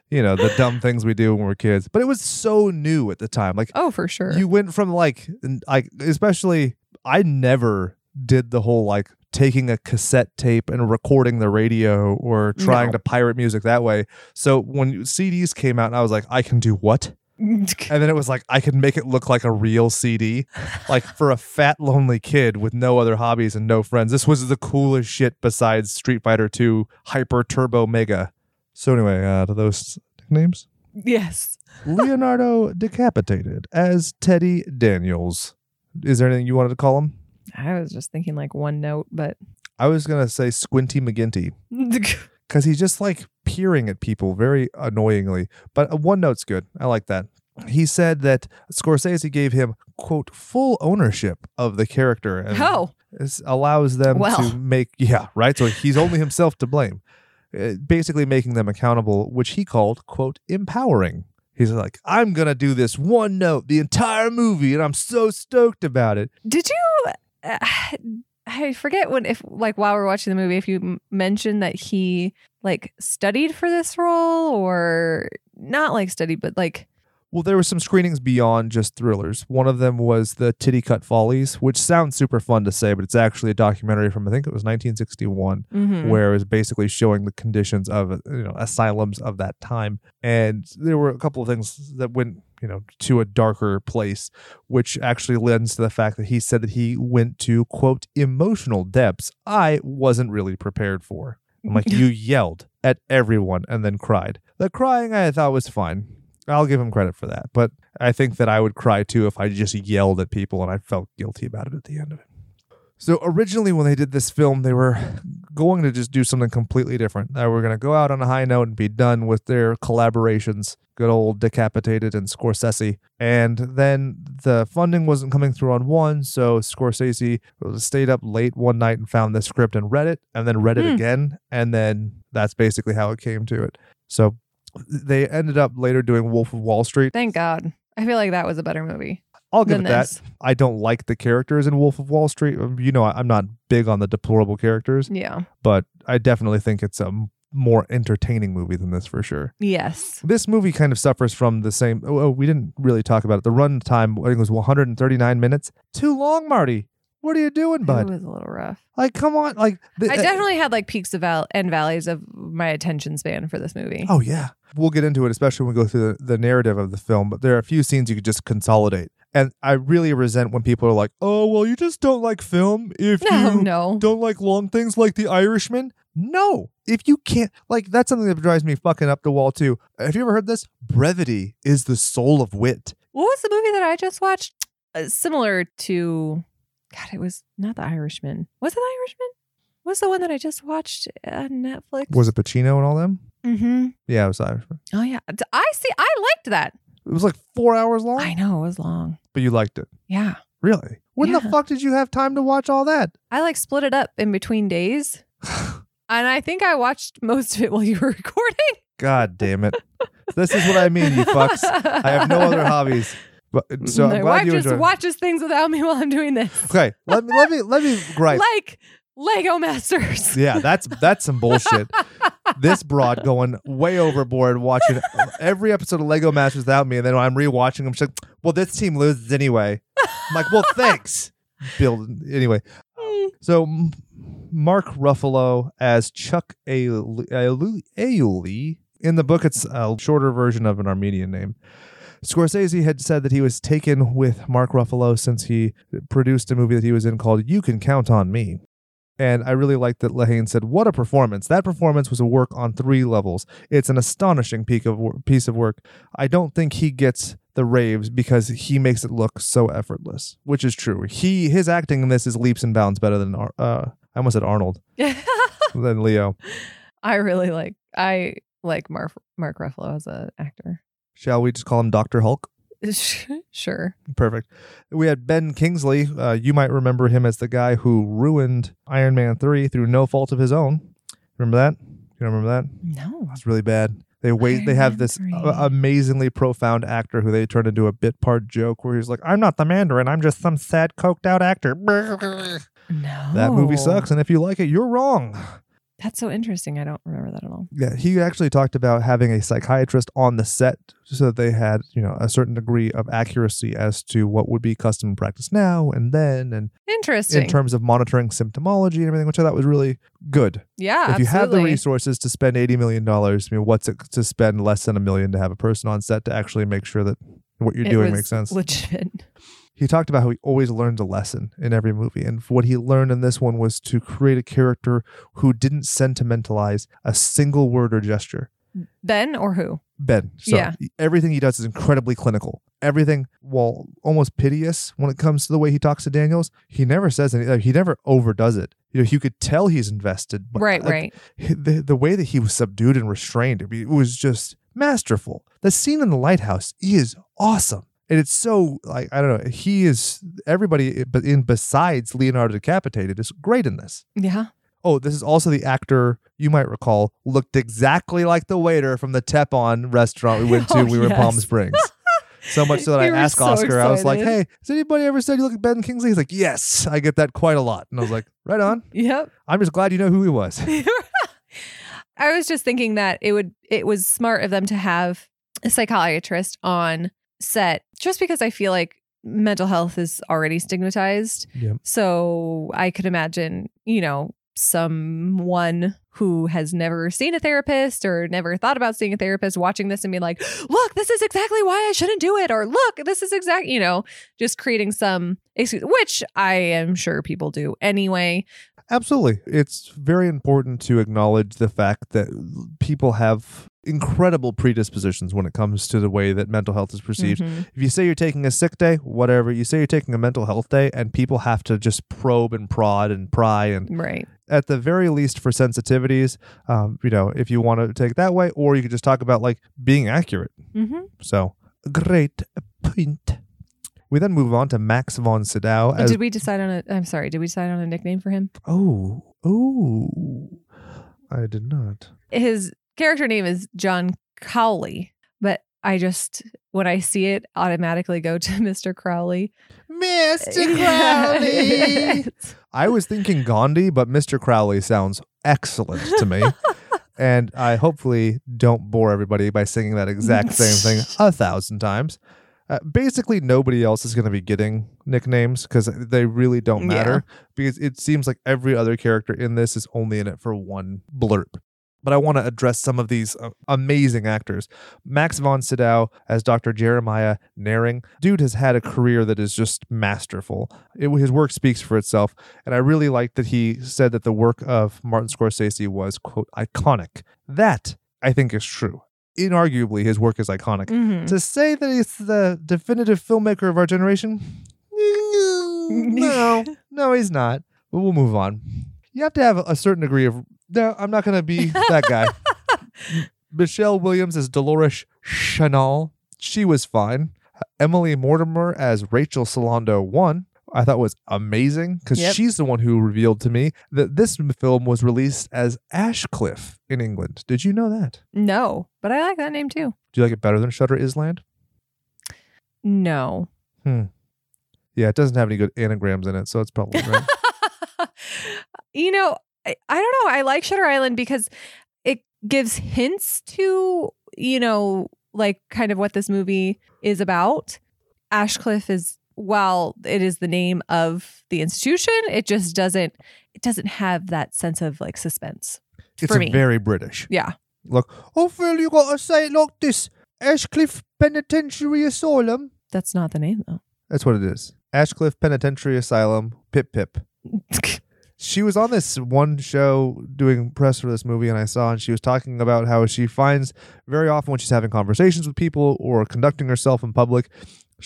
you know the dumb things we do when we're kids. But it was so new at the time. Like Oh, for sure. you went from like like especially I never did the whole like taking a cassette tape and recording the radio or trying No. to pirate music that way. So when CDs came out, and I was like, I can do what? And then it was like I could make it look like a real CD. Like for a fat lonely kid with no other hobbies and no friends, this was the coolest shit besides Street Fighter 2 Hyper Turbo Mega. So anyway, uh to those nicknames. yes. Leonardo decapitated as Teddy Daniels. Is there anything you wanted to call him? I was just thinking like one note, but I was gonna say Squinty McGinty because he's just like peering at people very annoyingly. But uh, one note's good. I like that. He said that Scorsese gave him quote full ownership of the character and oh, this allows them Well. to make yeah right. So he's only himself to blame, Uh, basically making them accountable, which he called quote empowering. He's like, I'm gonna do this one note the entire movie, and I'm so stoked about it. did you? Uh, I forget when if like while we're watching the movie, if you m- mentioned that he like studied for this role or not like studied, but like Well, there were some screenings beyond just thrillers. One of them was the Titicut Follies, which sounds super fun to say, but it's actually a documentary from I think it was 1961, mhm. where it was basically showing the conditions of you know asylums of that time. And there were a couple of things that went you know to a darker place, which actually lends to the fact that he said that he went to quote emotional depths I wasn't really prepared for. I'm like, you yelled at everyone and then cried. The crying I thought was fine. I'll give him credit for that. But I think that I would cry too if I just yelled at people and I felt guilty about it at the end of it. So originally, when they did this film, they were going to just do something completely different. They were going to go out on a high note and be done with their collaborations. Good old Decapitated and Scorsese. And then the funding wasn't coming through on one, so Scorsese stayed up late one night and found the script and read it, and then read it Hmm. again, and then that's basically how it came to it. So they ended up later doing Wolf of Wall Street. thank God. I feel like that was a better movie I'll give it that. this. I don't like the characters in Wolf of Wall Street. Um, You know, I- I'm not big on the deplorable characters, Yeah. but I definitely think it's a more entertaining movie than this for sure. Yes. This movie kind of suffers from the same. Oh, oh, we didn't really talk about it. The run time, I think, was 139 minutes. Too long, Marty. What are you doing, bud? It was a little rough. Like, come on. Like, the, I definitely had like peaks of val- and valleys of my attention span for this movie. Oh yeah, we'll get into it, especially when we go through the, the narrative of the film. But there are a few scenes you could just consolidate, and I really resent when people are like, "Oh, well, you just don't like film if no, you no. don't like long things like The Irishman." No, if you can't, like, that's something that drives me fucking up the wall too. Have you ever heard this? Brevity is the soul of wit. What was the movie that I just watched? Uh, similar to, God, it was not The Irishman. Was it The Irishman? Was the one that I just watched on Netflix? Was it Pacino and all them? Mm-hmm. Yeah, it was Irishman. Oh yeah, I see. I liked that. It was like four hours long, I know it was long. but you liked it. Yeah, Really? When the fuck did you have time to watch all that? I like split it up in between days, and I think I watched most of it while you were recording. God damn it. This is what I mean, you fucks. I have no other hobbies. But uh, so My I'm wife you just enjoyed. watches things without me while I'm doing this, Okay, let me let me let me gripe. like Lego Masters. Yeah, that's that's some bullshit. this broad going way overboard, watching every episode of Lego Masters without me, and then I'm rewatching them, she's like, "Well, this team loses anyway." I'm like, "Well, thanks." Bill. Anyway, so Mark Ruffalo as Chuck Ailey. in the book. It's a shorter version of an Armenian name. Scorsese had said that he was taken with Mark Ruffalo since he produced a movie that he was in called You Can Count on Me. And I really liked that Lehane said, "What a performance! That performance was a work on three levels. It's an astonishing peak of piece of work. I don't think he gets the raves because he makes it look so effortless, which is true. He his acting in this is leaps and bounds better than Ar- uh, I almost said Arnold than Leo. I really like. I like Mark Mark Ruffalo as an actor. Shall we just call him Doctor Hulk? sure. Perfect. We had Ben Kingsley. Uh, you might remember him as the guy who ruined Iron Man 3 through no fault of his own. Remember that? You remember that? No. It's really bad. They wait. Iron they have Man this 3. amazingly profound actor who they turn into a bit part joke where he's like, "I'm not the Mandarin. I'm just some sad coked out actor." No. That movie sucks, and if you like it, you're wrong. That's so interesting. I don't remember that at all. Yeah, he actually talked about having a psychiatrist on the set so that they had, you know, a certain degree of accuracy as to what would be custom practice now and then, and Interesting. in terms of monitoring symptomology and everything, which I thought was really good. yeah. if you have the resources to spend eighty million dollars, I mean, what's it to spend less than a million to have a person on set to actually make sure that what you're It doing makes sense? Legitimate. He talked about how he always learns a lesson in every movie, and what he learned in this one was to create a character who didn't sentimentalize a single word or gesture. Ben or who? Ben. So Yeah. everything he does is incredibly clinical. Everything, while almost piteous when it comes to the way he talks to Daniels, he never says anything. He never overdoes it. You know, you could tell he's invested. But right. like, Right. The, the way that he was subdued and restrained, it was just masterful. The scene in the lighthouse is awesome. And it's so like I don't know. He is everybody, eh, but in besides Leonardo decapitated is great in this. Yeah. Oh, this is also the actor you might recall looked exactly like the waiter from the Tepon restaurant we went to. Oh, we were in Palm. Springs. So much so that I asked so Oscar, I was like, "Hey, has anybody ever said you look like Ben Kingsley?" He's like, "Yes, I get that quite a lot." And I was like, "Right on." Yep. I'm just glad you know who he was. I was just thinking that it would it was smart of them to have a psychiatrist on set just because I feel like mental health is already stigmatized. Yep. So I could imagine, you know, someone who has never seen a therapist or never thought about seeing a therapist watching this and being like, look, this is exactly why I shouldn't do it. Or look, this is exactly, you know, just creating some excuse, which I am sure people do anyway. Absolutely. It's very important to acknowledge the fact that people have incredible predispositions when it comes to the way that mental health is perceived. Mhm. If you say you're taking a sick day, whatever, you say you're taking a mental health day, and people have to just probe and prod and pry. And Right. at the very least, for sensitivities, um, you know, if you want to take it that way, or you could just talk about like being accurate. Mm-hmm. So, great point. We then move on to Max von Sydow as did we decide on a? I'm sorry. Did we decide on a nickname for him? oh oh I did not. His character name is John Cawley, but I just when I see it, automatically go to Mr. Crowley. Mr. Crowley. I was thinking Gandhi, but Mr. Crowley sounds excellent to me. and I hopefully don't bore everybody by singing that exact same thing a thousand times. Uh, basically, nobody else is going to be getting nicknames because they really don't Yeah. matter. Because it seems like every other character in this is only in it for one blurb. But I want to address some of these uh, amazing actors. Max von Sydow as Dr. Jeremiah Naehring. Dude has had a career that is just masterful. It, his work speaks for itself. And I really like that he said that the work of Martin Scorsese was, quote, iconic. That, I think, is true. Inarguably, his work is iconic. Mhm. To say that he's the definitive filmmaker of our generation, no, no, he's not. But we'll move on. You have to have a certain degree of. No, I'm not going to be that guy. Michelle Williams as Dolores Chanal. She was fine. Emily Mortimer as Rachel Solando one. I thought was amazing because Yep. she's the one who revealed to me that this film was released as Ashcliffe in England. Did you know that? No, but I like that name too. Do you like it better than Shutter Island? No. Hmm. Yeah, it doesn't have any good anagrams in it, so it's probably right. you know, I, I don't know. I like Shutter Island because it gives hints to, you know, like kind of what this movie is about. Ashcliffe is while it is the name of the institution, it just doesn't it doesn't have that sense of like suspense. It's very British. Yeah. Look, oh Phil, you gotta say it like this. Ashcliffe Penitentiary Asylum. That's not the name though. That's what it is. Ashcliffe Penitentiary Asylum. Pip pip. She was on this one show doing press for this movie, and I saw, and she was talking about how she finds very often when she's having conversations with people or conducting herself in public,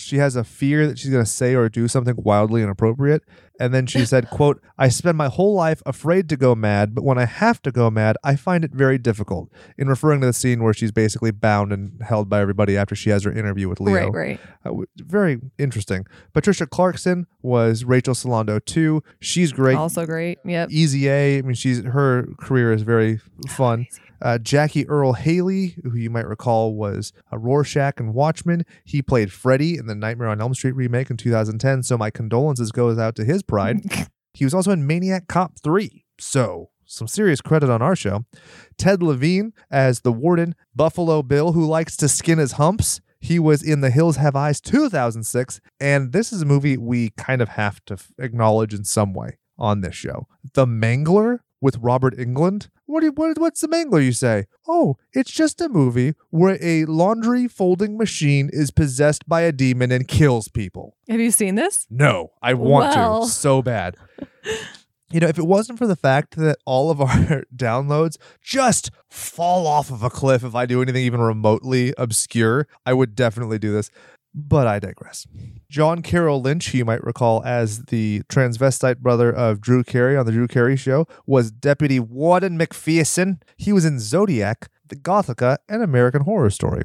she has a fear that she's going to say or do something wildly inappropriate. And then she said, "quote I spend my whole life afraid to go mad, but when I have to go mad, I find it very difficult." In referring to the scene where she's basically bound and held by everybody after she has her interview with Leo. Right, right. Uh, very interesting. Patricia Clarkson was Rachel Solando too. She's great. Also great. Yep. Easy A. I mean, she's her career is very fun. Uh, Jackie Earle Haley, who you might recall was a Rorschach and Watchmen. He played Freddy in the Nightmare on Elm Street remake in 2010. So my condolences goes out to his pride. he was also in Maniac Cop 3. So some serious credit on our show. Ted Levine as the warden, Buffalo Bill, who likes to skin his humps. He was in The Hills Have Eyes 2006, and this is a movie we kind of have to acknowledge in some way on this show. The Mangler with Robert Englund. What, do you, what what's the Mangler you say? Oh, it's just a movie where a laundry folding machine is possessed by a demon and kills people. Have you seen this? No, I want Well. to so bad. You know, if it wasn't for the fact that all of our downloads just fall off of a cliff if I do anything even remotely obscure, I would definitely do this. But I digress. John Carroll Lynch, you might recall as the transvestite brother of Drew Carey on The Drew Carey Show, was Deputy Warden McPherson. He was in Zodiac, The Gothika, and American Horror Story.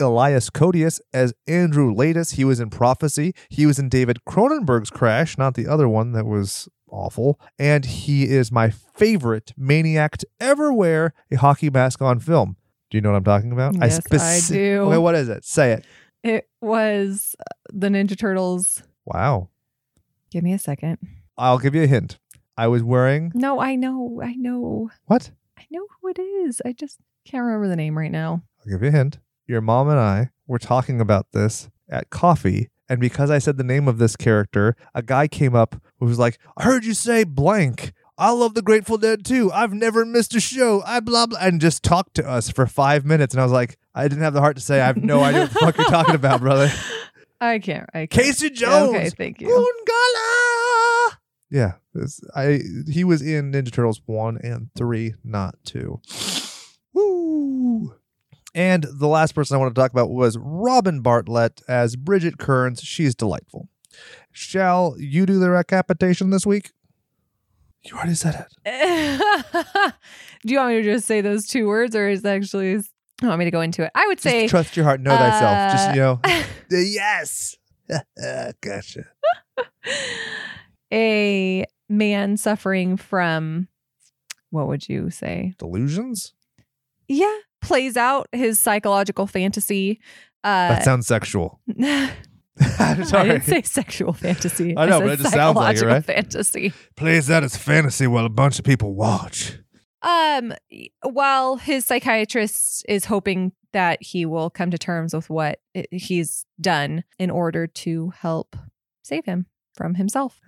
Elias Koteas as Andrew Laeddis. He was in Prophecy. He was in David Cronenberg's Crash, not the other one that was awful. And he is my favorite maniac to ever wear a hockey mask on film. Do you know what I'm talking about? Yes, I do. Okay, what is it? Say it. It was uh, the Ninja Turtles. Wow. Give me a second. I'll give you a hint. I was wearing No, I know. I know. what? I know who it is. I just can't remember the name right now. I'll give you a hint. Your mom and I were talking about this at coffee. And because I said the name of this character, a guy came up who was like, I heard you say blank. I love the Grateful Dead too. I've never missed a show. I blah blah and just talked to us for five minutes. And I was like, I didn't have the heart to say I have no idea what the fuck you're talking about, brother. I can't. I can't. Casey Jones. Okay, thank you. Goongala. Yeah, this- I he was in Ninja Turtles one and three, not two. Woo! And the last person I want to talk about was Robin Bartlett as Bridget Kearns. She's delightful. Shall you do the recapitation this week? You already said it. Do you want me to just say those two words, or is that actually? You want me to go into it? I would Just say trust your heart, know thyself. Just uh, you know, yes. gotcha. a man suffering from what would you say? Delusions. Yeah, plays out his psychological fantasy. Uh, That sounds sexual. I'm Sorry. didn't say sexual fantasy. I know, said but it just sounds like it, right? Fantasy. plays out as fantasy while a bunch of people watch. Um, while his psychiatrist is hoping that he will come to terms with what he's done in order to help save him from himself.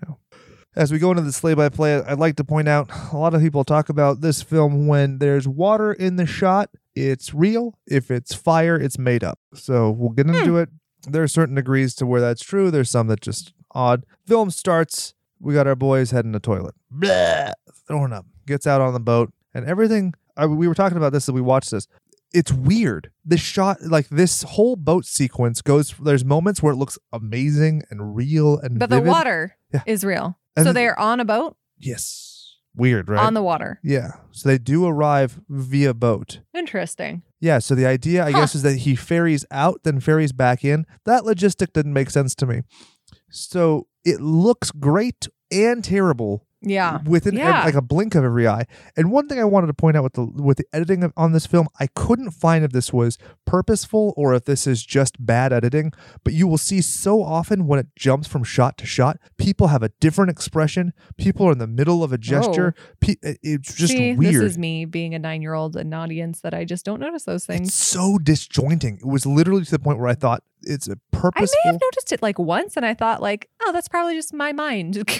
As we go into the play by play, I'd like to point out a lot of people talk about this film when there's water in the shot, it's real. If it's fire, it's made up. So we'll get into it. There are certain degrees to where that's true. There's some that just odd. Film starts. We got our boys heading to the toilet. Blah, throwing up. Gets out on the boat and everything. I, we were talking about this as we watched this. It's weird. The shot, like this whole boat sequence, goes. There's moments where it looks amazing and real and But vivid. the water Yeah. is real. And so the- they're on a boat Yes. Weird, right? on the water. yeah. So they do arrive via boat. Interesting. Yeah. So the idea, I Huh. guess, is that he ferries out, then ferries back in. That logistic didn't make sense to me. So it looks great and terrible Yeah. within Yeah. like a blink of every eye. And one thing I wanted to point out with the with the editing of, on this film, I couldn't find if this was purposeful or if this is just bad editing. But you will see so often when it jumps from shot to shot, people have a different expression. People are in the middle of a gesture. Oh. Pe- it- it's just Oh. See, weird. this is me being a nine year old in an audience that I just don't notice those things. It's so disjointing. It was literally to the point where I thought it's a purposeful. I may have noticed it like once and I thought like, oh, that's probably just my mind.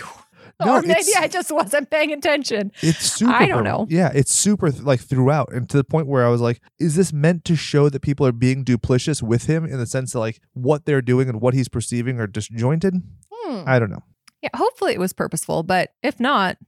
No, or maybe I just wasn't paying attention. It's super. I don't know. Yeah, it's super like throughout, and to the point where I was like, "Is this meant to show that people are being duplicitous with him in the sense that like what they're doing and what he's perceiving are disjointed?" Hmm. I don't know. Yeah, hopefully it was purposeful, but if not,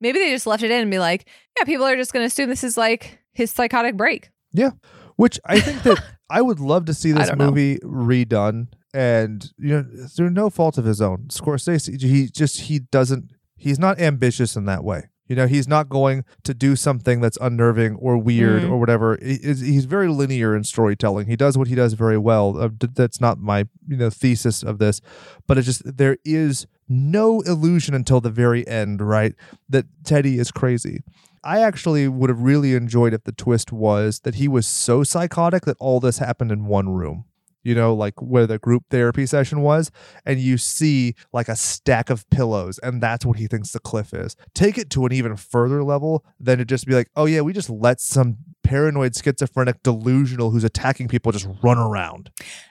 maybe they just left it in and be like, yeah, people are just going to assume this is like his psychotic break. Yeah, which I think that I would love to see this don't know. movie redone, and you know, through no fault of his own. Scorsese, he just he doesn't. He's not ambitious in that way. You know, he's not going to do something that's unnerving or weird Mhm. or whatever. He's, he's very linear in storytelling. He does what he does very well. Uh, that's not my you know thesis of this, but it's just there is no illusion until the very end, right? That Teddy is crazy. I actually would have really enjoyed if the twist was that he was so psychotic that all this happened in one room. You know, like where the group therapy session was, and you see like a stack of pillows, and that's what he thinks the cliff is. Take it to an even further level than to just be like, oh, yeah, we just let some paranoid, schizophrenic, delusional who's attacking people just run around.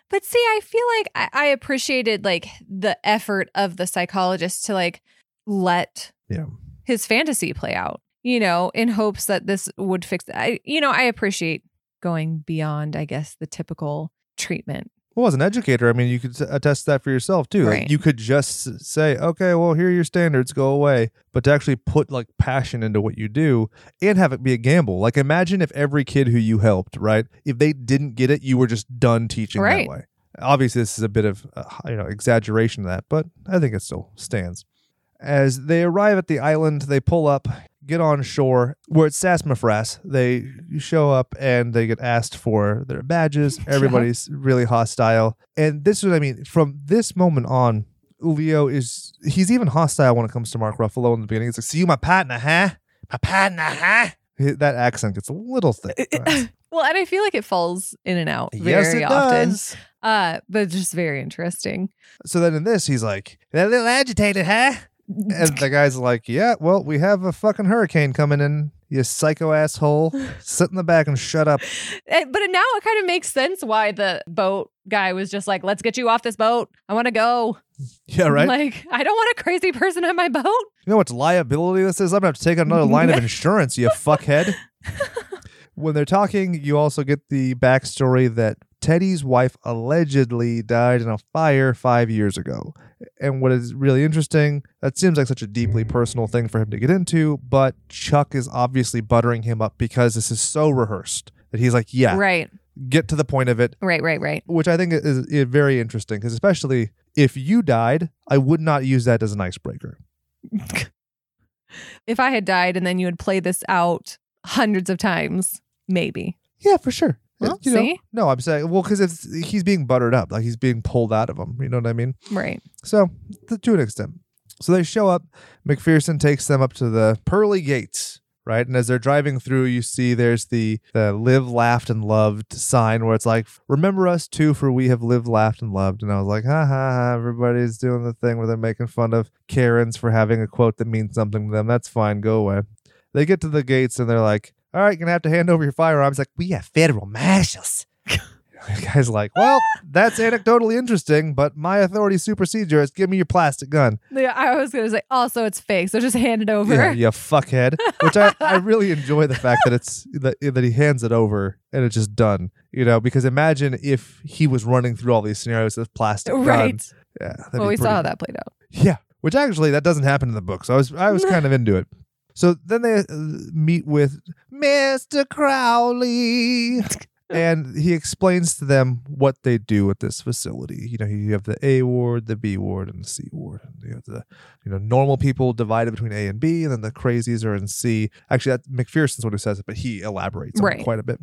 But see, I feel like I, I appreciated like the effort of the psychologist to like let Yeah. his fantasy play out, you know, in hopes that this would fix I you know, I appreciate going beyond, I guess, the typical treatment. Well, as an educator, I mean, you could attest that for yourself too. Like, you could just say, "Okay, well, here are your standards. Go away." But to actually put like passion into what you do and have it be a gamble. Like, imagine if every kid who you helped, right, if they didn't get it, you were just done teaching Right. that way. Obviously, this is a bit of uh, you know exaggeration of that, but I think it still stands. As they arrive at the island, they pull up, get on shore. We're at Sassafras, they show up and they get asked for their badges. Everybody's really hostile. And this is what I mean. From this moment on, Leo is he's even hostile when it comes to Mark Ruffalo in the beginning. It's like, see you my partner, huh? My partner, huh? That accent gets a little thick. Well, and I feel like it falls in and out very yes, it often. does. Uh, but just very interesting. So then in this, he's like, a little agitated, huh? And the guy's like, yeah, well, we have a fucking hurricane coming in, you psycho asshole. Sit in the back and shut up. Eh, but now it kind of makes sense why the boat guy was just like, "Let's get you off this boat. I want to go." Yeah, right? Like, I don't want a crazy person on my boat. You know what liability this is? I'm gonna have to take another line of insurance, you fuckhead. when they're talking, you also get the backstory that Teddy's wife allegedly died in a fire five years ago. And what is really interesting, that seems like such a deeply personal thing for him to get into, but Chuck is obviously buttering him up because this is so rehearsed that he's like, yeah, Right, get to the point of it, right, right, right. which I think is, is very interesting because especially if you died, I would not use that as an icebreaker. If I had died and then you had played this out hundreds of times, maybe. Yeah, for sure. Well, You know, see? no, I'm saying well because it's he's being buttered up, like he's being pulled out of him. You know what I mean? Right. So th- to an extent. So they show up. McPherson takes them up to the pearly gates, right? And as they're driving through, you see there's the the live, laughed, and loved sign where it's like, "Remember us too, for we have lived, laughed, and loved." And I was like, "Ha ha ha!" Everybody's doing the thing where they're making fun of Karens for having a quote that means something to them. That's fine. Go away. They get to the gates and they're like, "All right, you're gonna have to hand over your firearms." Like, we have federal marshals. the guy's like, "Well, that's anecdotally interesting, but my authority supersedes yours. Give me your plastic gun." Yeah, I was gonna say. Also, it's fake, so just hand it over. Yeah, you fuckhead. Which I, I really enjoy the fact that it's that, that he hands it over and it's just done. You know, because imagine if he was running through all these scenarios with plastic gun. right. Yeah. Well, be we saw how that played out. Yeah, which actually that doesn't happen in the book. So I was I was kind of into it. So then they uh, meet with Mr. Crowley. And he explains to them what they do at this facility. You know, you have the A ward, the B ward, and the C ward. And you have the, you know, normal people divided between A and B, and then the crazies are in C. Actually, that McPherson's one who says it, but he elaborates on it Right. quite a bit.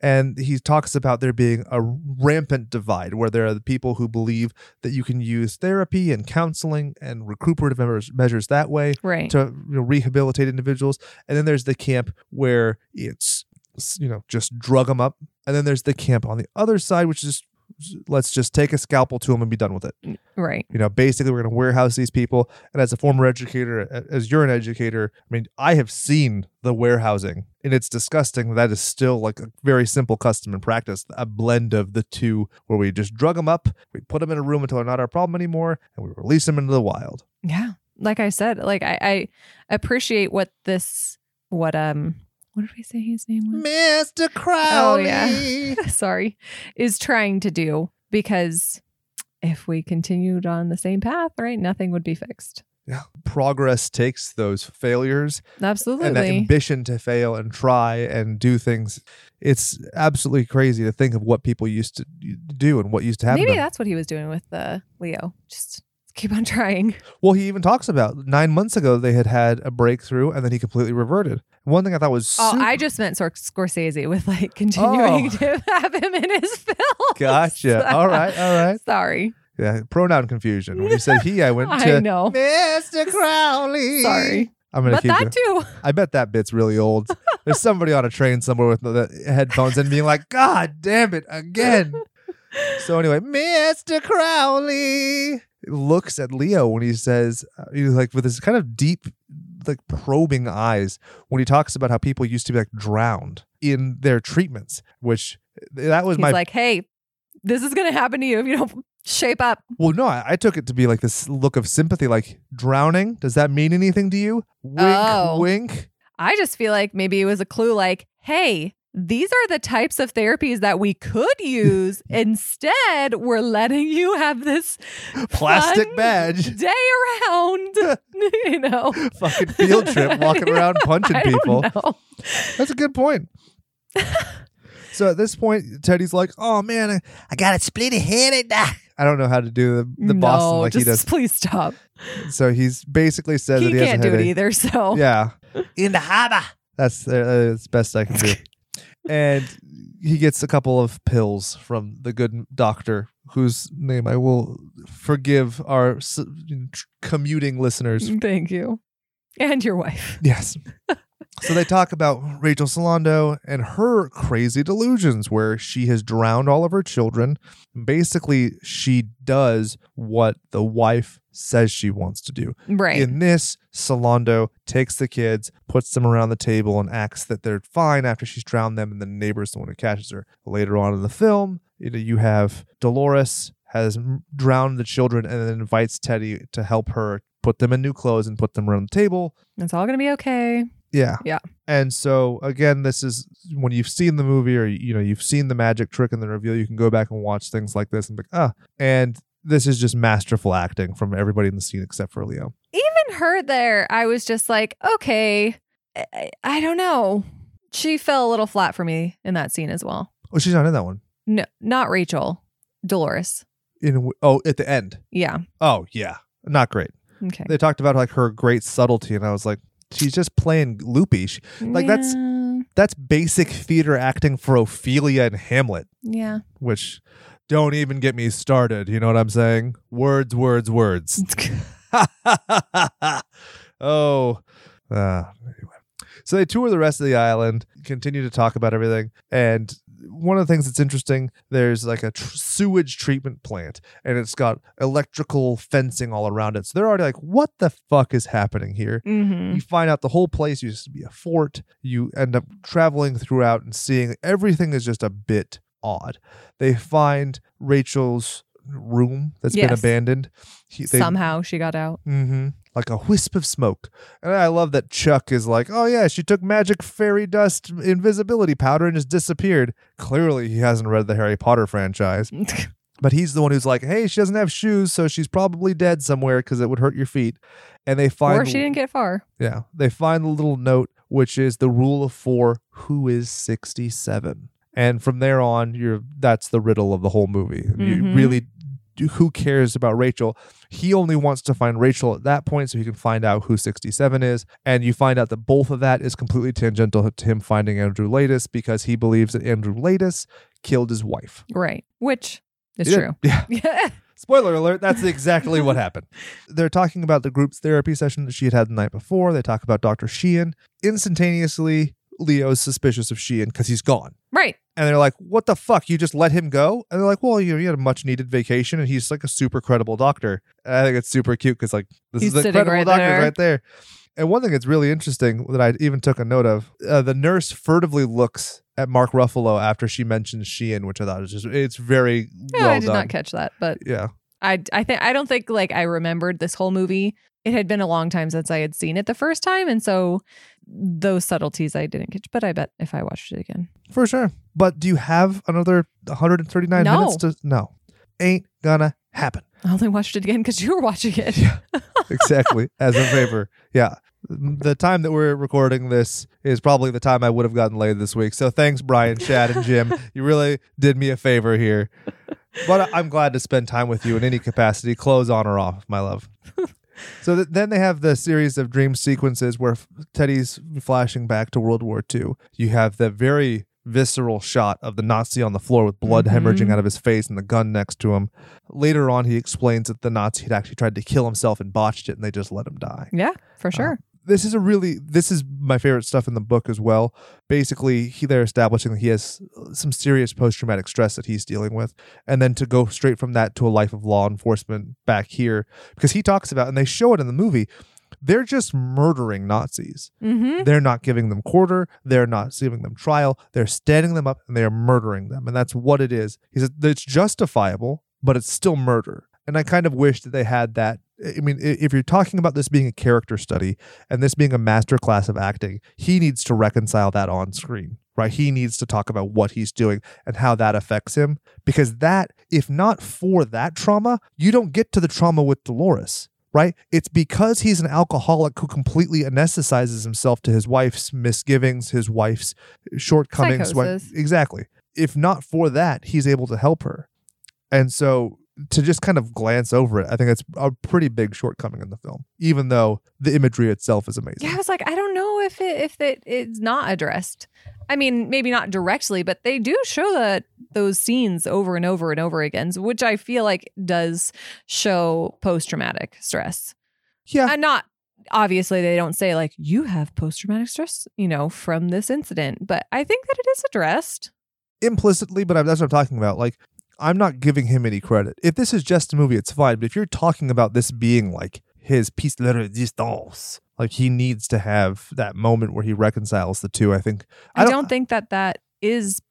And he talks about there being a rampant divide where there are the people who believe that you can use therapy and counseling and recuperative measures, measures that way Right. to you know, rehabilitate individuals. And then there's the camp where it's you know just drug them up. And then there's the camp on the other side, which is let's just take a scalpel to them and be done with it. right. You know, basically we're going to warehouse these people. And as a former educator, as you're an educator, I mean, I have seen the warehousing, and it's disgusting. That is still like a very simple custom and practice, a blend of the two, where we just drug them up, we put them in a room until they're not our problem anymore, and we release them into the wild. Yeah. Like I said, like I, I appreciate what this, what um, what did we say his name was? Mr. Crowley. Oh, yeah. Sorry, is trying to do because if we continued on the same path, right, nothing would be fixed. Yeah. Progress takes those failures Absolutely. and that ambition to fail and try and do things. It's absolutely crazy to think of what people used to do and what used to happen. Maybe to that's what he was doing with the Leo. Just keep on trying. Well, he even talks about nine months ago they had had a breakthrough and then he completely reverted. One thing I thought was Oh, super- I just meant Sor- Scorsese with like continuing Oh. to have him in his film. gotcha. all right, all right. Sorry. Yeah, pronoun confusion. When you said he, I went I to know. Mr. Crowley. Sorry. I'm gonna But keep that it. too. I bet that bit's really old. There's somebody on a train somewhere with the headphones and being like, God damn it, again. So anyway, Mr. Crowley looks at Leo when he says, uh, he's like with his kind of deep, like probing eyes when he talks about how people used to be like drowned in their treatments, which that was He's my like, hey, this is going to happen to you if you don't shape up. well, no, I, I took it to be like this look of sympathy, like drowning. Does that mean anything to you? Wink, Oh. wink. I just feel like maybe it was a clue like, hey, these are the types of therapies that we could use. Instead, we're letting you have this Plastic badge. day around, you know. Fucking field trip, walking around punching people. know. That's a good point. so at this point, Teddy's like, "Oh man, I, I got it split headed." I don't know how to do the, the no, Boston like he does. please stop. So he's basically says He that he can't a do it either. So Yeah, in the harbor. That's uh, that's best I can do. And he gets a couple of pills from the good doctor, whose name I will forgive our commuting listeners thank you. And your wife. Yes. so they talk about Rachel Solando and her crazy delusions where she has drowned all of her children. Basically, she does what the wife says she wants to do. Right. In this, Solando takes the kids, puts them around the table, and acts that they're fine after she's drowned them, and the neighbor's the one who catches her. Later on in the film, you know, you have Dolores has drowned the children and then invites Teddy to help her put them in new clothes and put them around the table. it's all going to be okay. Yeah. Yeah. And so again, this is when you've seen the movie or you know, you've seen the magic trick in the reveal, you can go back and watch things like this and be like, ah. And this is just masterful acting from everybody in the scene except for Leo. Even her there, I was just like, okay, I, I- don't know. She fell a little flat for me in that scene as well. Oh, she's not in that one. No, not Rachel, Dolores. In oh, at the end. Yeah. Oh yeah, not great. Okay. They talked about like her great subtlety, and I was like, she's just playing loopy. She, like, that's- that's basic theater acting for Ophelia and Hamlet. Yeah. Which don't even get me started. You know what I'm saying? Words, words, words. oh, uh, anyway. So they tour the rest of the island, continue to talk about everything, and one of the things that's interesting, there's like a tr- sewage treatment plant and it's got electrical fencing all around it. So they're already like, what the fuck is happening here? Mm-hmm. You find out the whole place used to be a fort. You end up traveling throughout and seeing everything is just a bit odd. They find Rachel's room that's been abandoned. He- they- Somehow she got out. Mm-hmm. Like a wisp of smoke. And I love that Chuck is like, oh, yeah, she took magic fairy dust invisibility powder and just disappeared. Clearly, he hasn't read the Harry Potter franchise. But he's the one who's like, hey, she doesn't have shoes, so she's probably dead somewhere because it would hurt your feet. And they find or she didn't get far. yeah, they find the little note, which is the rule of four: who is sixty-seven? And from there on, you're that's the riddle of the whole movie. You Mhm. really, who cares about Rachel? He only wants to find Rachel at that point, so he can find out who sixty-seven is. And you find out that both of that is completely tangential to him finding Andrew Laeddis because he believes that Andrew Laeddis killed his wife. Right. Which is did. true. Yeah. Yeah. Spoiler alert, that's exactly what happened. They're talking about the group's therapy session that she had had the night before. They talk about Dr. Sheehan. Instantaneously, Leo's suspicious of Sheehan because he's gone. Right. And they're like, what the fuck? You just let him go? And they're like, well, you, you had a much needed vacation and he's like a super credible doctor. And I think it's super cute because, like, this He's is the credible right doctor there. right there. And one thing that's really interesting that I even took a note of uh, the nurse furtively looks at Mark Ruffalo after she mentions Sheehan, which I thought was just, it's very Yeah, well I did done. not catch that, but yeah. I I think I don't think like I remembered this whole movie. It had been a long time since I had seen it the first time, and so those subtleties I didn't catch. But I bet if I watched it again, For sure. But do you have another 139 No. minutes to no. Ain't gonna happen. I only watched it again because you were watching it. Yeah. Exactly. As a favor. Yeah. The time that we're recording this is probably the time I would have gotten laid this week. So thanks, Brian, Chad, and Jim. You really did me a favor here. But I'm glad to spend time with you in any capacity, clothes on or off, my love. So th- then they have the series of dream sequences where f- Teddy's flashing back to World War II. You have the very visceral shot of the Nazi on the floor with blood Mhm. hemorrhaging out of his face and the gun next to him. Later on, he explains that the Nazi had actually tried to kill himself and botched it, and they just let him die. Yeah, for sure. This is a really this is my favorite stuff in the book as well. Basically, he they're establishing that he has some serious post traumatic stress that he's dealing with, and then to go straight from that to a life of law enforcement back here because he talks about and they show it in the movie. They're just murdering Nazis. mm-hmm. They're not giving them quarter. They're not giving them trial. They're standing them up and they are murdering them. And that's what it is. He said it's justifiable, but it's still murder. And I kind of wish that they had that. I mean, if you're talking about this being a character study and this being a master class of acting, he needs to reconcile that on screen, right? He needs to talk about what he's doing and how that affects him. Because that, if not for that trauma, you don't get to the trauma with Dolores right? It's because he's an alcoholic who completely anesthetizes himself to his wife's misgivings, his wife's shortcomings. Psychosis. exactly. If not for that, he's able to help her. And so to just kind of glance over it, I think it's a pretty big shortcoming in the film, even though the imagery itself is amazing. Yeah, I was like, I don't know if it if it is not addressed. I mean, maybe not directly, but they do show that those scenes over and over and over again, which I feel like does show post traumatic stress. Yeah. And not obviously they don't say like you have post traumatic stress, you know, from this incident, but I think that it is addressed. implicitly, but that's what I'm talking about. Like, I'm not giving him any credit. If this is just a movie, it's fine. But if you're talking about this being like his piece de resistance, like he needs to have that moment where he reconciles the two. I think I, don't, think that that is.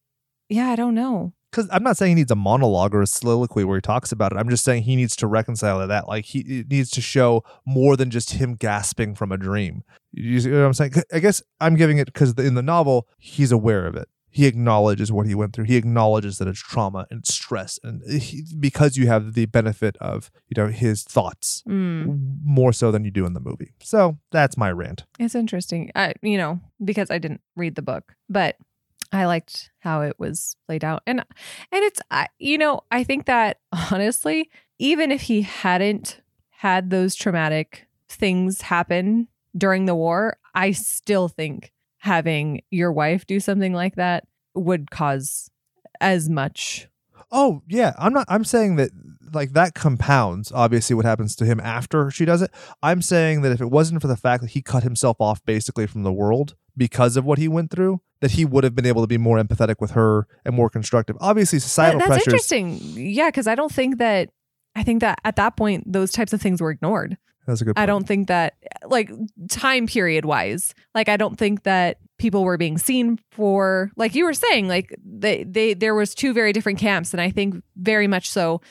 Yeah, I don't know. because I'm not saying he needs a monologue or a soliloquy where he talks about it. I'm just saying he needs to reconcile to that. Like he it needs to show more than just him gasping from a dream. You see what I'm saying? I guess I'm giving it because in the novel he's aware of it. He acknowledges what he went through. He acknowledges that it's trauma and stress, and he, because you have the benefit of you know his thoughts Mm, more so than you do in the movie. So that's my rant. it's interesting. I, you know, because I didn't read the book, but I liked how it was laid out, and and it's, I, you know, I think that honestly, even if he hadn't had those traumatic things happen during the war, I still think having your wife do something like that would cause as much. Oh yeah, I'm not. I'm saying that like that compounds obviously what happens to him after she does it. I'm saying that if it wasn't for the fact that he cut himself off basically from the world because of what he went through, that he would have been able to be more empathetic with her and more constructive. Obviously, societal that's pressures. interesting. Yeah, because I don't think that. I think that at that point, those types of things were ignored. That's a good. I don't think that, like, time period wise, like, I don't think that people were being seen for, like you were saying, like, they, they, there was two very different camps. And I think very much so,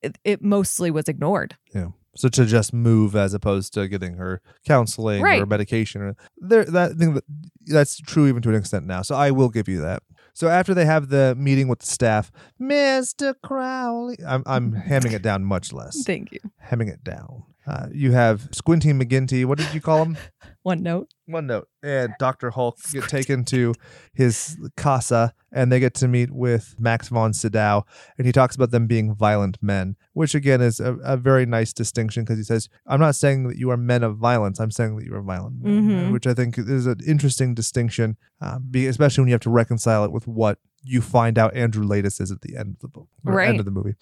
it, it mostly was ignored. Yeah. So to just move as opposed to getting her counseling or medication, or there that thing that that's true even to an extent now. So I will give you that. So after they have the meeting with the staff, Mister Crowley, I'm I'm hamming it down much less. Thank you. Hemming it down. Uh, you have Squinty McGinty. What did you call him? One note. One note. And Dr. Hulk get taken to his casa and they get to meet with Max von Sydow. And he talks about them being violent men, which again is a, a very nice distinction because he says, I'm not saying that you are men of violence. I'm saying that you are violent men, Mhm. which I think is an interesting distinction, uh, especially when you have to reconcile it with what you find out Andrew Laeddis is at the end of the book, Right. end of the movie.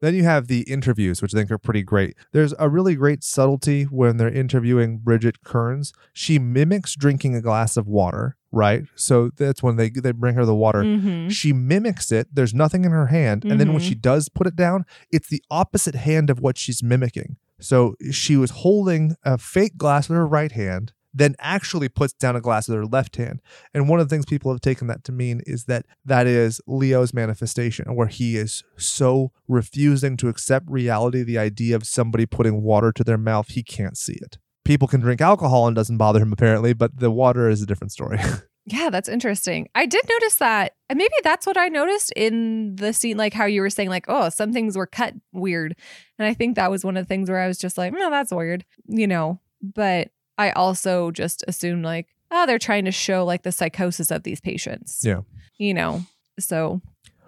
Then you have the interviews, which I think are pretty great. There's a really great subtlety when they're interviewing Bridget Kearns. She mimics drinking a glass of water, right? So that's when they they bring her the water. Mhm. She mimics it. There's nothing in her hand, and then when Mhm. she does put it down, it's the opposite hand of what she's mimicking. So she was holding a fake glass with her right hand, then actually puts down a glass with her left hand. And one of the things people have taken that to mean is that that is Leo's manifestation, where he is so refusing to accept reality, the idea of somebody putting water to their mouth, he can't see it. People can drink alcohol and doesn't bother him apparently, but the water is a different story. Yeah, that's interesting. I did notice that. And maybe that's what I noticed in the scene, like how you were saying, like, oh, some things were cut weird. And I think that was one of the things where I was just like, no, that's weird, you know. But I also just assumed, like, oh, they're trying to show like the psychosis of these patients. Yeah. You know, so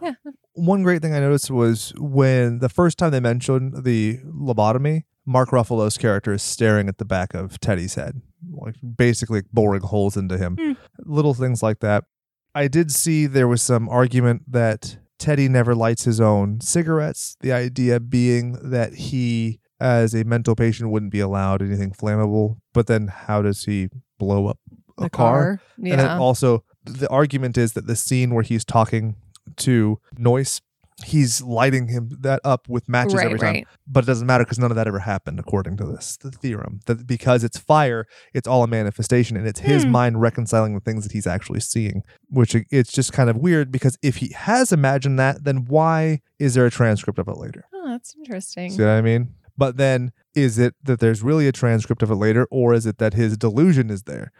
yeah. one great thing I noticed was when the first time they mentioned the lobotomy, Mark Ruffalo's character is staring at the back of Teddy's head, like basically boring holes into him. Hmm. Little things like that. I did see there was some argument that Teddy never lights his own cigarettes. The idea being that he, as a mental patient, wouldn't be allowed anything flammable. But then, how does he blow up a The car? Yeah. And then also, the argument is that the scene where he's talking to Noyce, he's lighting him that up with matches right, every time. right. But it doesn't matter because none of that ever happened, according to this the theorem. That because it's fire, it's all a manifestation, and it's his Hmm. mind reconciling the things that he's actually seeing. Which it's just kind of weird because if he has imagined that, then why is there a transcript of it later? Oh, that's interesting. See what I mean? But then is it that there's really a transcript of it later, or is it that his delusion is there?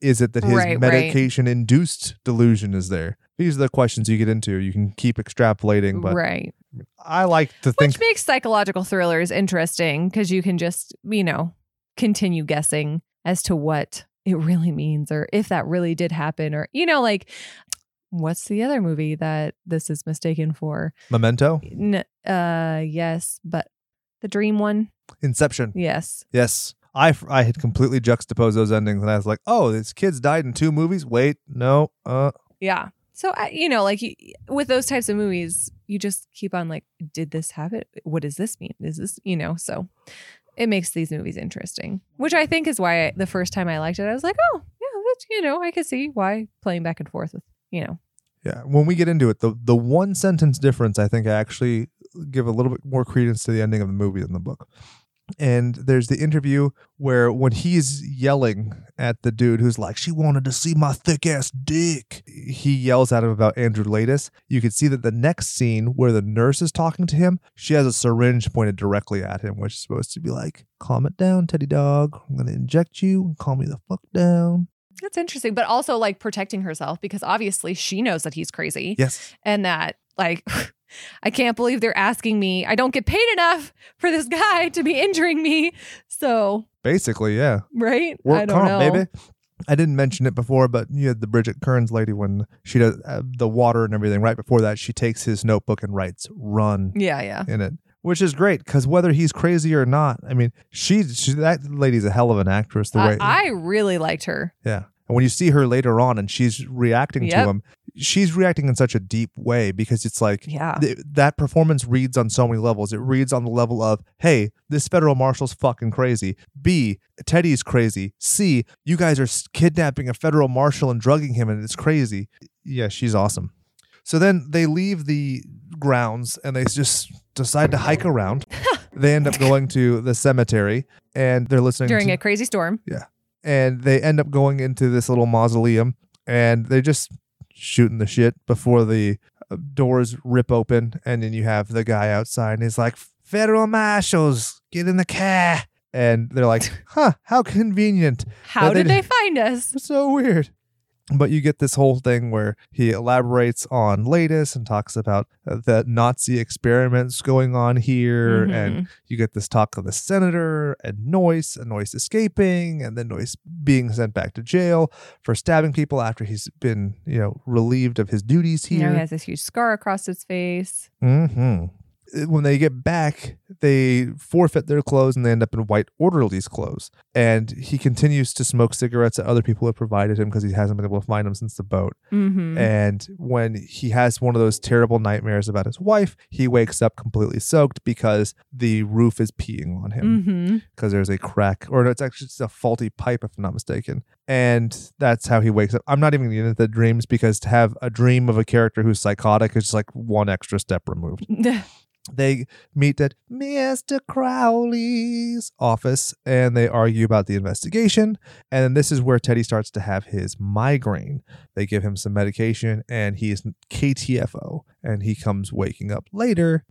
Is it that his Right, right. medication induced delusion is there? These are the questions you get into. You can keep extrapolating, but right. I like to think Which makes psychological thrillers interesting because you can just, you know, continue guessing as to what it really means or if that really did happen or, you know, like what's the other movie that this is mistaken for? Memento, N- uh, yes, but the dream one? Inception. Yes. Yes. I, I had completely juxtaposed those endings and I was like, oh, these kid's died in two movies. Wait, no. Uh, Yeah. So, you know, like with those types of movies, you just keep on like, did this happen? What does this mean? Is this, you know, so it makes these movies interesting, which I think is why I, the first time I liked it, I was like, oh, yeah, that's, you know, I could see why playing back and forth with, you know, yeah. When we get into it, the, the one sentence difference, I think I actually give a little bit more credence to the ending of the movie than the book. And there's the interview where when he's yelling at the dude who's like, she wanted to see my thick ass dick. He yells at him about Andrew Laeddis. You can see that the next scene where the nurse is talking to him, she has a syringe pointed directly at him, which is supposed to be like, calm it down, Teddy dog. I'm going to inject you and calm me the fuck down. that's interesting, but also like protecting herself because obviously she knows that he's crazy Yes. and that like, I can't believe they're asking me. I don't get paid enough for this guy to be injuring me. So, Basically, yeah. right? I Work don't comp, know. baby. I didn't mention it before, but you had the Bridget Kearns lady when she does uh, the water and everything. Right before that, she takes his notebook and writes "run" Yeah, yeah. in it, which is great because whether he's crazy or not, I mean, she, she that lady's a hell of an actress. The way, I, I really liked her. yeah. And when you see her later on and she's reacting Yep. to him, she's reacting in such a deep way because it's like Yeah. th- that performance reads on so many levels. It reads on the level of, hey, this federal marshal's fucking crazy. B, Teddy's crazy. C, you guys are kidnapping a federal marshal and drugging him, and it's crazy. Yeah, she's awesome. So then they leave the grounds and they just decide to hike around. they end up going to the cemetery and they're listening During to, a crazy storm. And they end up going into this little mausoleum and they're just shooting the shit before the uh, doors rip open and then you have the guy outside and he's like federal marshals get in the car. And they're like huh how convenient. How But they did they find us? so weird but you get this whole thing where he elaborates on Laeddis and talks about uh, the Nazi experiments going on here, and Mhm. you get this talk of the senator and Noyce, and Noyce escaping, and then Noyce being sent back to jail for stabbing people after he's been, you know, relieved of his duties here. Now he has this huge scar across his face. hmm When they get back, they forfeit their clothes and they end up in white orderly's clothes. And he continues to smoke cigarettes that other people have provided him because he hasn't been able to find them since the boat. Mm-hmm. And when he has one of those terrible nightmares about his wife, he wakes up completely soaked because the roof is peeing on him mm-hmm. because there's a crack, or it's actually just a faulty pipe, if I'm not mistaken. And that's how he wakes up. I'm not even going to get into the dreams because to have a dream of a character who's psychotic is just like one extra step removed. They meet at Mr. Cawley's office and they argue about the investigation. And this is where Teddy starts to have his migraine. They give him some medication and he is KTFO and he comes waking up later.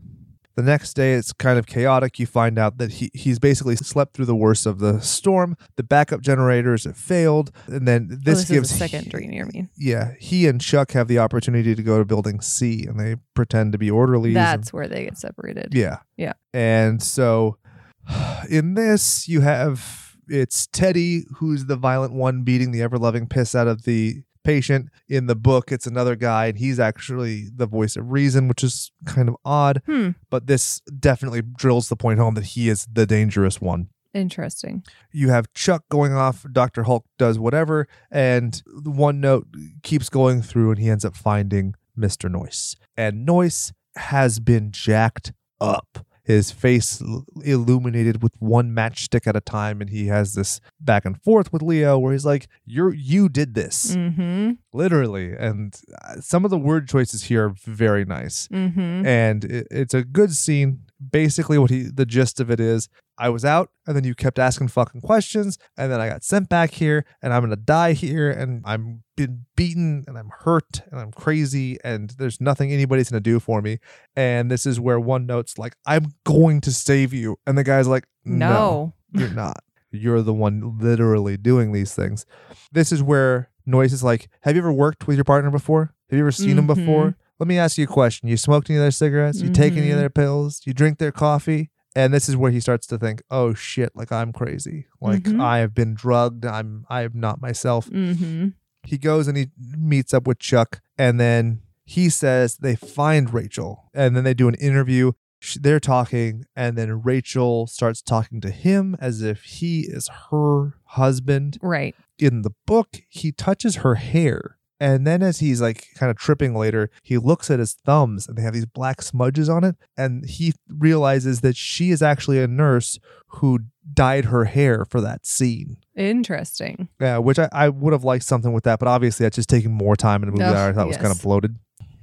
The next day, it's kind of chaotic. You find out that he, he's basically slept through the worst of the storm. The backup generators have failed. And then Oh, this, this gives second dream, you mean? yeah, he and Chuck have the opportunity to go to building C and they pretend to be orderlies. and- That's where they get separated. yeah. Yeah. And so in this, you have it's Teddy who's the violent one beating the ever loving piss out of the patient. In the book, it's another guy, and he's actually the voice of reason, which is kind of odd. Hmm. But this definitely drills the point home that he is the dangerous one. Interesting. You have Chuck going off, Dr. Hulk does whatever, and one note keeps going through, and he ends up finding Mr. Noyce. And Noyce has been jacked up. His face illuminated with one matchstick at a time, and he has this back and forth with Leo where he's like, You're you did this. Mm-hmm. Literally. And uh, some of the word choices here are very nice Mm-hmm. and it, it's a good scene. Basically, what he the gist of it is, I was out, and then you kept asking fucking questions, and then I got sent back here, and I'm gonna die here, and I'm been beaten, and I'm hurt, and I'm crazy, and there's nothing anybody's gonna do for me. And this is where one note's like, I'm going to save you, and the guy's like, No, No. you're not. You're the one literally doing these things. This is where Noyce is like, Have you ever worked with your partner before? Have you ever seen him Mhm. before? Let me ask you a question. You smoked any of their cigarettes? You take any of Mhm. their pills? You drink their coffee? And this is where he starts to think, "Oh shit! Like I'm crazy. Like Mhm. I have been drugged. I'm I am not myself." Mm-hmm. He goes and he meets up with Chuck, and then he says they find Rachel, and then they do an interview. They're talking, and then Rachel starts talking to him as if he is her husband. Right. In the book, he touches her hair. And then, as he's like kind of tripping later, he looks at his thumbs and they have these black smudges on it. And he realizes that she is actually a nurse who dyed her hair for that scene. Interesting. Yeah, which I, I would have liked something with that, but obviously that's just taking more time in a movie Ugh, that I thought was kind of bloated.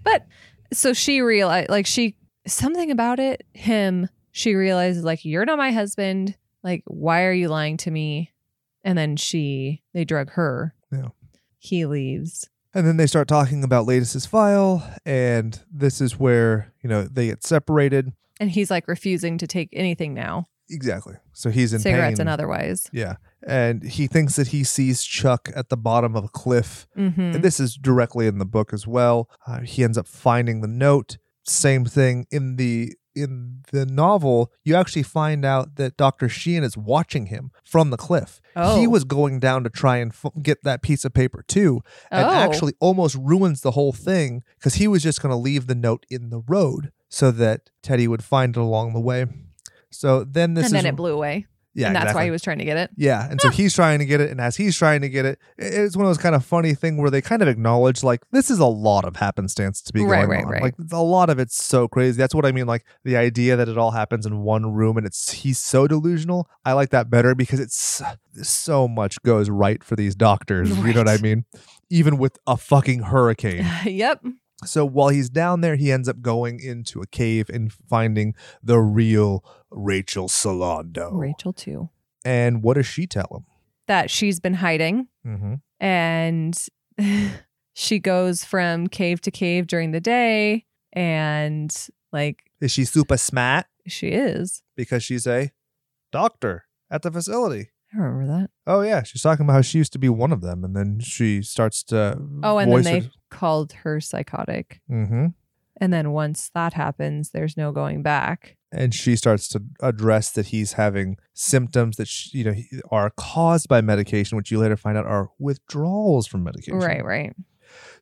But so she realized, like, she something about it, him, she realizes, like, you're not my husband. Like, why are you lying to me? And then she, they drug her. Yeah. He leaves. And then they start talking about Laeddis's file, and this is where, you know, they get separated. And he's like refusing to take anything now, Exactly. So he's in cigarettes pain. and otherwise. Yeah. And he thinks that he sees Chuck at the bottom of a cliff. Mm-hmm. And this is directly in the book as well. Uh, he ends up finding the note. Same thing in the in the novel. You actually find out that Dr. Sheehan is watching him from the cliff. Oh. He was going down to try and f- get that piece of paper too, and Oh. actually almost ruins the whole thing because he was just going to leave the note in the road so that Teddy would find it along the way. So then this and then is it blew away. Yeah, and that's why he was trying to get it. Yeah, and so he's trying to get it, and as he's trying to get it, it's one of those kind of funny thing where they kind of acknowledge like this is a lot of happenstance to be Right, going right, on. right. Like a lot of it's so crazy. That's what I mean. Like the idea that it all happens in one room and it's he's so delusional. I like that better because it's so much goes right for these doctors. You know what I mean? Even with a fucking hurricane. yep. So while he's down there, he ends up going into a cave and finding the real Rachel Solando. Rachel too. And what does she tell him? That she's been hiding Mm-hmm. and she goes from cave to cave during the day and like Is she super smart? she is. Because she's a doctor at the facility. I remember that. Oh yeah, she's talking about how she used to be one of them, and then she starts to. Oh, and then they it. called her psychotic. Mhm. And then once that happens, there's no going back. And she starts to address that he's having symptoms that sh you know are caused by medication, which you later find out are withdrawals from medication. Right, right.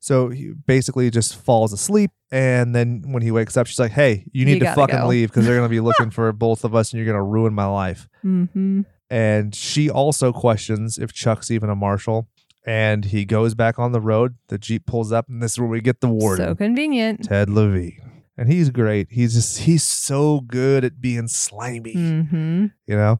So he basically just falls asleep, and then when he wakes up, she's like, "Hey, you need You to fucking go." leave because they're gonna be looking for both of us, and you're gonna ruin my life." Mm-hmm. And she also questions if Chuck's even a marshal. And he goes back on the road. The Jeep pulls up, and this is where we get the warden, So convenient. Ted Levine. And he's great. He's just, he's so good at being slimy, Mm-hmm. you know?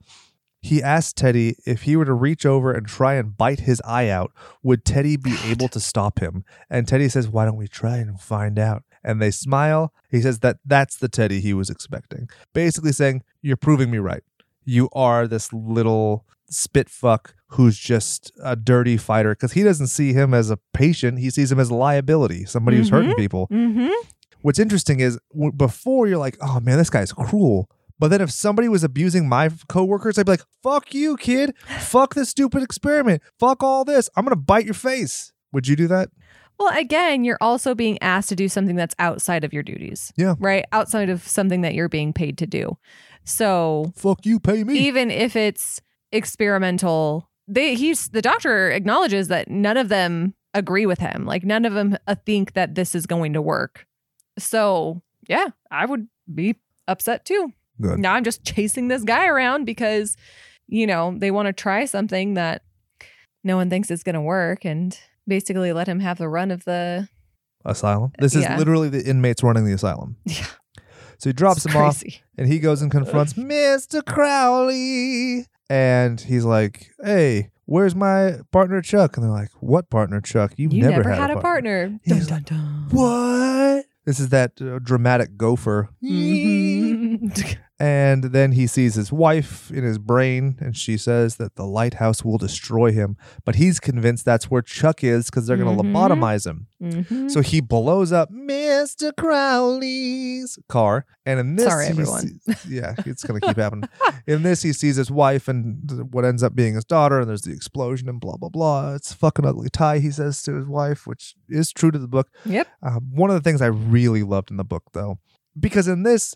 He asked Teddy if he were to reach over and try and bite his eye out, would Teddy be able to stop him? And Teddy says, Why don't we try and find out? And they smile. He says that that's the Teddy he was expecting. Basically saying, You're proving me right. You are this little spit fuck who's just a dirty fighter because he doesn't see him as a patient. He sees him as a liability, somebody who's hurting people. Mm-hmm. What's interesting is w- before you're like, oh man, this guy's cruel. But then if somebody was abusing my coworkers, I'd be like, fuck you, kid. Fuck this stupid experiment. Fuck all this. I'm going to bite your face. Would you do that? Well, again, you're also being asked to do something that's outside of your duties. Yeah. Right? Outside of something that you're being paid to do. So Fuck you, pay me. even if it's experimental, they he's the doctor acknowledges that none of them agree with him. Like none of them uh, think that this is going to work. So yeah, I would be upset too. Good. Now I'm just chasing this guy around because, you know, they want to try something that no one thinks is going to work and basically let him have the run of the. Asylum. This is literally the inmates running the asylum. Yeah. So he drops It's him off and he goes and confronts Mr. Cawley. And he's like, hey, where's my partner Chuck? And they're like, what partner Chuck? You've You never, never, had, a partner. He's Dun, dun, dun. What? This is that uh, dramatic gopher. And then he sees his wife in his brain, and she says that the lighthouse will destroy him. But he's convinced that's where Chuck is because they're going to Mhm. lobotomize him. Mhm. So he blows up Mr. Cawley's car. And in this, Sorry, everyone. sees- yeah, it's going to keep happening. In this, he sees his wife and what ends up being his daughter, and there's the explosion and blah, blah, blah. It's a fucking ugly tie, he says to his wife, which is true to the book. Yep. Um, one of the things I really loved in the book, though, because in this,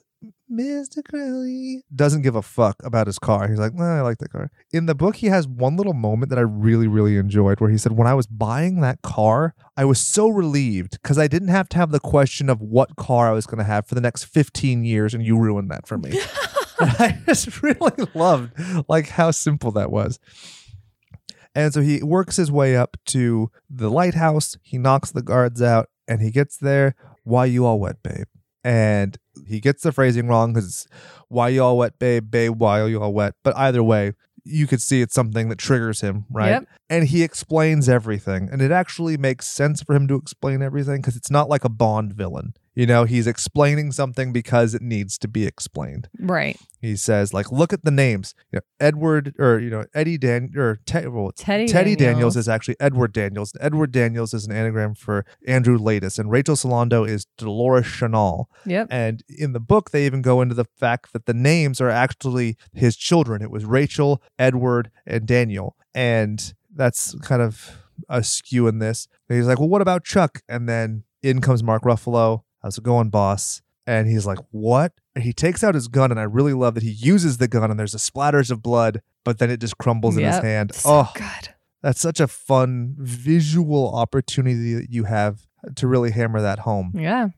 Mr. Cawley doesn't give a fuck about his car. He's like, nah, I like that car. In the book, he has one little moment that I really, really enjoyed where he said, When I was buying that car, I was so relieved because I didn't have to have the question of what car I was going to have for the next 15 years, and you ruined that for me. I just really loved like how simple that was. And so he works his way up to the lighthouse. He knocks the guards out, and he gets there. Why you all wet, babe? And he gets the phrasing wrong because it's why you all wet, babe, babe, why you all wet. But either way, you could see it's something that triggers him, right? Yep. And he explains everything. And it actually makes sense for him to explain everything because it's not like a Bond villain. You know, he's explaining something because it needs to be explained Right. he says like look at the names you know edward or you know eddie dan or Te- well, Teddy teddy daniels. Daniels. is actually edward daniels edward daniels is an anagram for andrew Laeddis, and rachel solando is dolores chanal Yep. and in the book they even go into the fact that the names are actually his children it was rachel edward and daniel and that's kind of a skew in this and he's like well what about chuck and then in comes mark ruffalo how's it going boss. And he's like what? And he takes out his gun and i really love that he uses the gun and there's a splatters of blood but then it just crumbles in his hand. So oh good. that's such a fun visual opportunity that you have to really hammer that home. Yeah.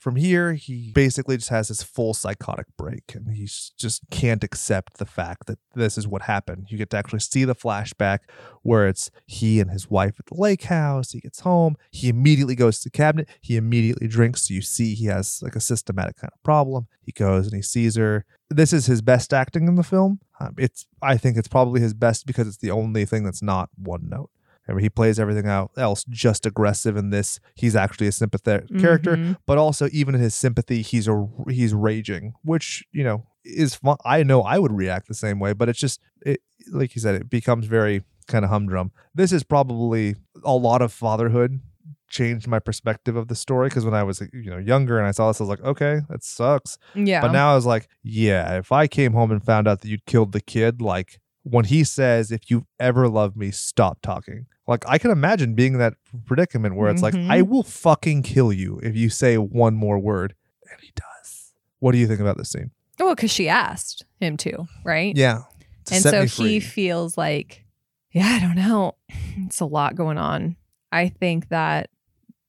From here, he basically just has this full psychotic break and he just can't accept the fact that this is what happened. You get to actually see the flashback where it's he and his wife at the lake house. He gets home. He immediately goes to the cabinet. He immediately drinks. So you see he has like a systematic kind of problem. He goes and he sees her. This is his best acting in the film. Um, it's I think it's probably his best because it's the only thing that's not one note. Mean, he plays everything out else just aggressive in this. He's actually a sympathetic character, Mhm. but also even in his sympathy, he's a he's raging, which you know is fun. I know I would react the same way, but it's just it like you said, it becomes very kind of humdrum. This is probably a lot of fatherhood changed my perspective of the story because when I was you know younger and I saw this, I was like, okay, that sucks. Yeah. But now I was like, yeah, if I came home and found out that you'd killed the kid, like when he says, if you ever love me, stop talking. Like I can imagine being in that predicament where it's Mhm. like, I will fucking kill you if you say one more word. And he does. What do you think about this scene? well, because she asked him to, right? Yeah. To and so he feels like, yeah, I don't know. It's a lot going on. I think that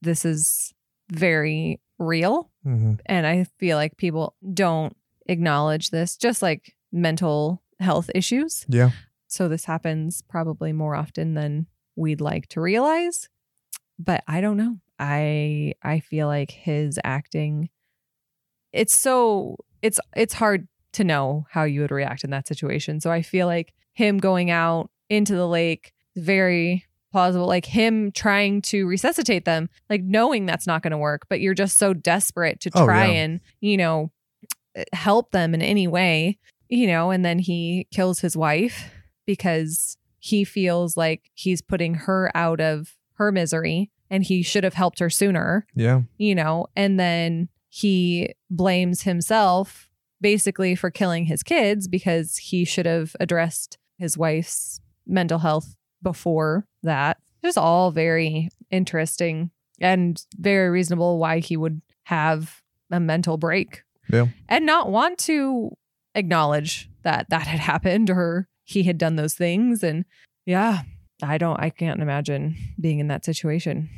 this is very real. Mhm. And I feel like people don't acknowledge this, just like mental health issues. Yeah. So this happens probably more often than we'd like to realize. But I don't know. I I feel like his acting it's so it's it's hard to know how you would react in that situation. So I feel like him going out into the lake very plausible like him trying to resuscitate them like knowing that's not going to work but you're just so desperate to Oh, try yeah. and you know eh, help them in any way you know and then he kills his wife because he feels like he's putting her out of her misery and he should have helped her sooner Yeah. you know, and then he blames himself basically for killing his kids because he should have addressed his wife's mental health before that. Just all very interesting and very reasonable why he would have a mental break. Yeah. And not want to acknowledge that that had happened or he had done those things and yeah, I don't I can't imagine being in that situation.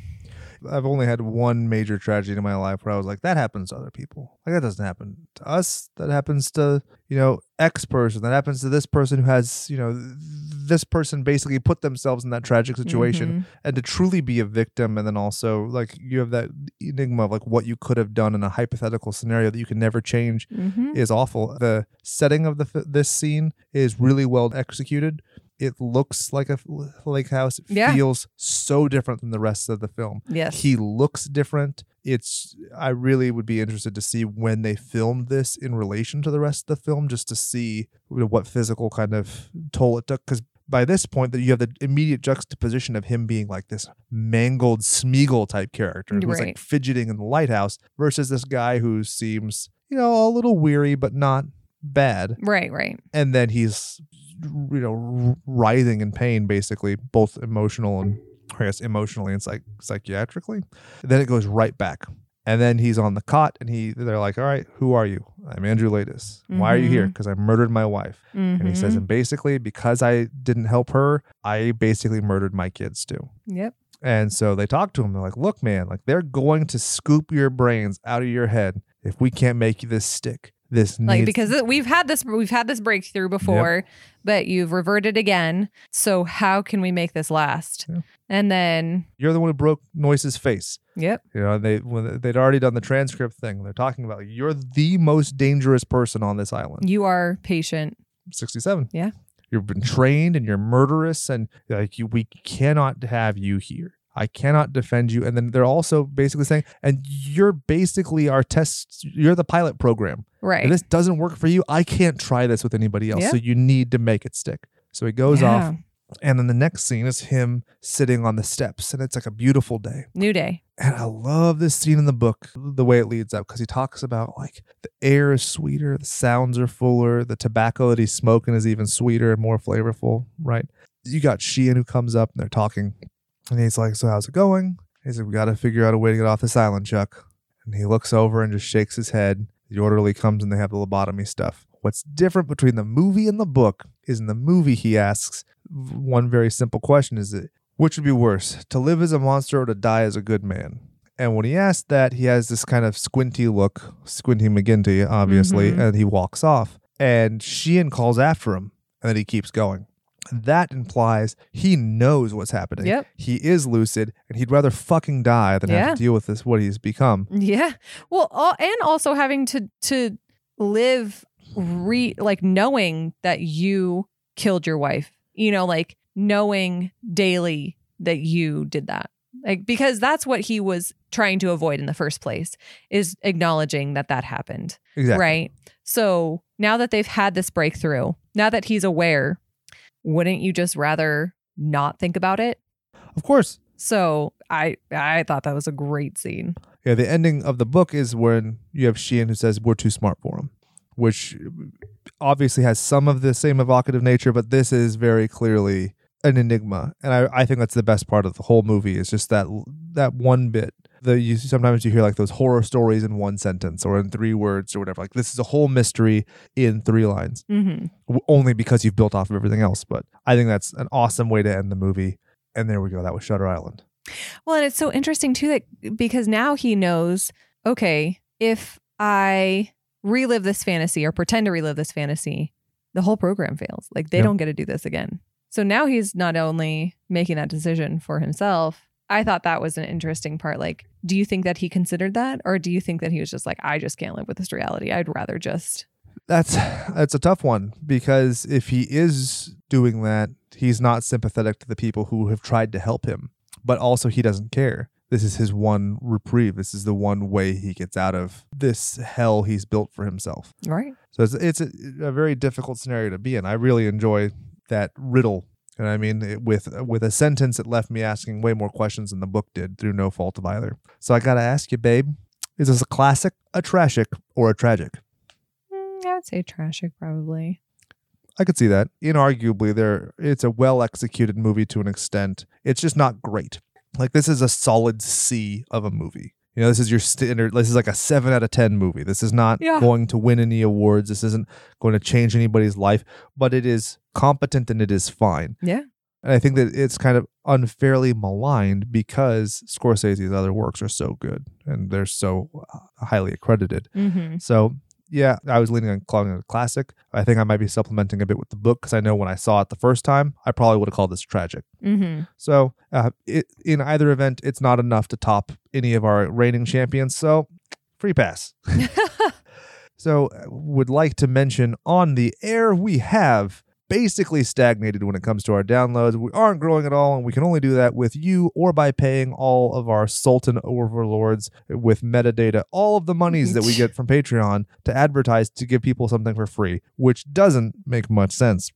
I've only had one major tragedy in my life where I was like, that happens to other people. Like that doesn't happen to us. That happens to, you know, X person. That happens to this person who has, you know, this person basically put themselves in that tragic situation. Mhm. And to truly be a victim and then also like you have that enigma of like what you could have done in a hypothetical scenario that you can never change Mhm. is awful. The setting of the this scene is really well executed. It looks like a lake house. It Yeah. feels so different than the rest of the film. Yes. He looks different. It's I really would be interested to see when they filmed this in relation to the rest of the film, just to see what physical kind of toll it took. Because by this point, that you have the immediate juxtaposition of him being like this mangled Smeagol type character who's Right. like fidgeting in the lighthouse versus this guy who seems you know a little weary but not bad Right, right. and then he's you know writhing in pain basically both emotional and i guess emotionally and psych- psychiatrically then it goes right back and then he's on the cot and he they're like all right who are you i'm andrew Laeddis. why are you here because i murdered my wife and he says Mhm. and basically because i didn't help her i basically murdered my kids too Yep. and so they talk to him. They're like, look, man, like they're going to scoop your brains out of your head if we can't make this stick. This Like needs- because we've had this we've had this breakthrough before, but you've reverted again. So how can we make this last? Yeah. And then you're the one who broke Noyce's face. yep. You know, they when they'd already done the transcript thing. They're talking about you're the most dangerous person on this island. You are patient. 67. Yeah. You've been trained and you're murderous and like you we cannot have you here. I cannot defend you. And then they're also basically saying, and you're basically our test, you're the pilot program. Right. If this doesn't work for you, I can't try this with anybody else. Yeah. So you need to make it stick. So he goes Yeah. off. And then the next scene is him sitting on the steps, and it's like a beautiful day. New day. And I love this scene in the book, the way it leads up, because he talks about like the air is sweeter, the sounds are fuller, the tobacco that he's smoking is even sweeter and more flavorful, right? You got Sheehan who comes up and they're talking, and he's like, So, how's it going? He's like, We got to figure out a way to get off this island, Chuck. And he looks over and just shakes his head. The orderly comes and they have the lobotomy stuff. What's different between the movie and the book is in the movie, he asks one very simple question is it which would be worse, to live as a monster or to die as a good man? And when he asks that, he has this kind of squinty look, squinty McGinty, obviously, Mhm. and he walks off. And Sheehan calls after him, and then he keeps going. That implies he knows what's happening. Yep. He is lucid, and he'd rather fucking die than Yeah. have to deal with this what he's become. Yeah. Well, al- and also having to to live re like knowing that you killed your wife. You know, like knowing daily that you did that. Like because that's what he was trying to avoid in the first place is acknowledging that that happened. Exactly. Right? So, now that they've had this breakthrough, now that he's aware, wouldn't you just rather not think about it? Of course. So, I I thought that was a great scene. Yeah, the ending of the book is when you have Sheehan who says, We're too smart for him, which obviously has some of the same evocative nature, but this is very clearly an enigma. And I, I think that's the best part of the whole movie is just that that one bit. The you sometimes you hear like those horror stories in one sentence or in three words or whatever. Like this is a whole mystery in three lines, Mhm. w- only because you've built off of everything else. But I think that's an awesome way to end the movie. And there we go. That was Shutter Island. Well, and it's so interesting too that because now he knows, okay, if I relive this fantasy or pretend to relive this fantasy, the whole program fails. Like they Yep. don't get to do this again. So now he's not only making that decision for himself. I thought that was an interesting part. Like, do you think that he considered that? Or do you think that he was just like, I just can't live with this reality? I'd rather just That's that's a tough one because if he is doing that, he's not sympathetic to the people who have tried to help him, but also he doesn't care. This is his one reprieve. This is the one way he gets out of this hell he's built for himself. right. So it's it's a, a very difficult scenario to be in. I really enjoy that riddle. And I mean, it, with with a sentence that left me asking way more questions than the book did through no fault of either. So I got to ask you, babe, is this a classic, a tragic, or a tragic? Mm, I would say tragic, probably. I could see that. Inarguably, there it's a well executed movie to an extent. It's just not great. Like this is a solid C of a movie. You know, this is your standard. This is like a seven out of ten movie. This is not Yeah. going to win any awards. This isn't going to change anybody's life, but it is competent and it is fine. Yeah. And I think that it's kind of unfairly maligned because Scorsese's other works are so good and they're so uh, highly accredited. Mm-hmm. So yeah, I was leaning on calling it a classic. I think I might be supplementing a bit with the book because I know when I saw it the first time, I probably would have called this tragic. Mm-hmm. So uh, it, in either event, it's not enough to top any of our reigning champions. So free pass. So uh, would like to mention on the air we have basically stagnated when it comes to our downloads. We aren't growing at all, and we can only do that with you or by paying all of our Sultan overlords with metadata, all of the monies that we get from Patreon to advertise to give people something for free, which doesn't make much sense.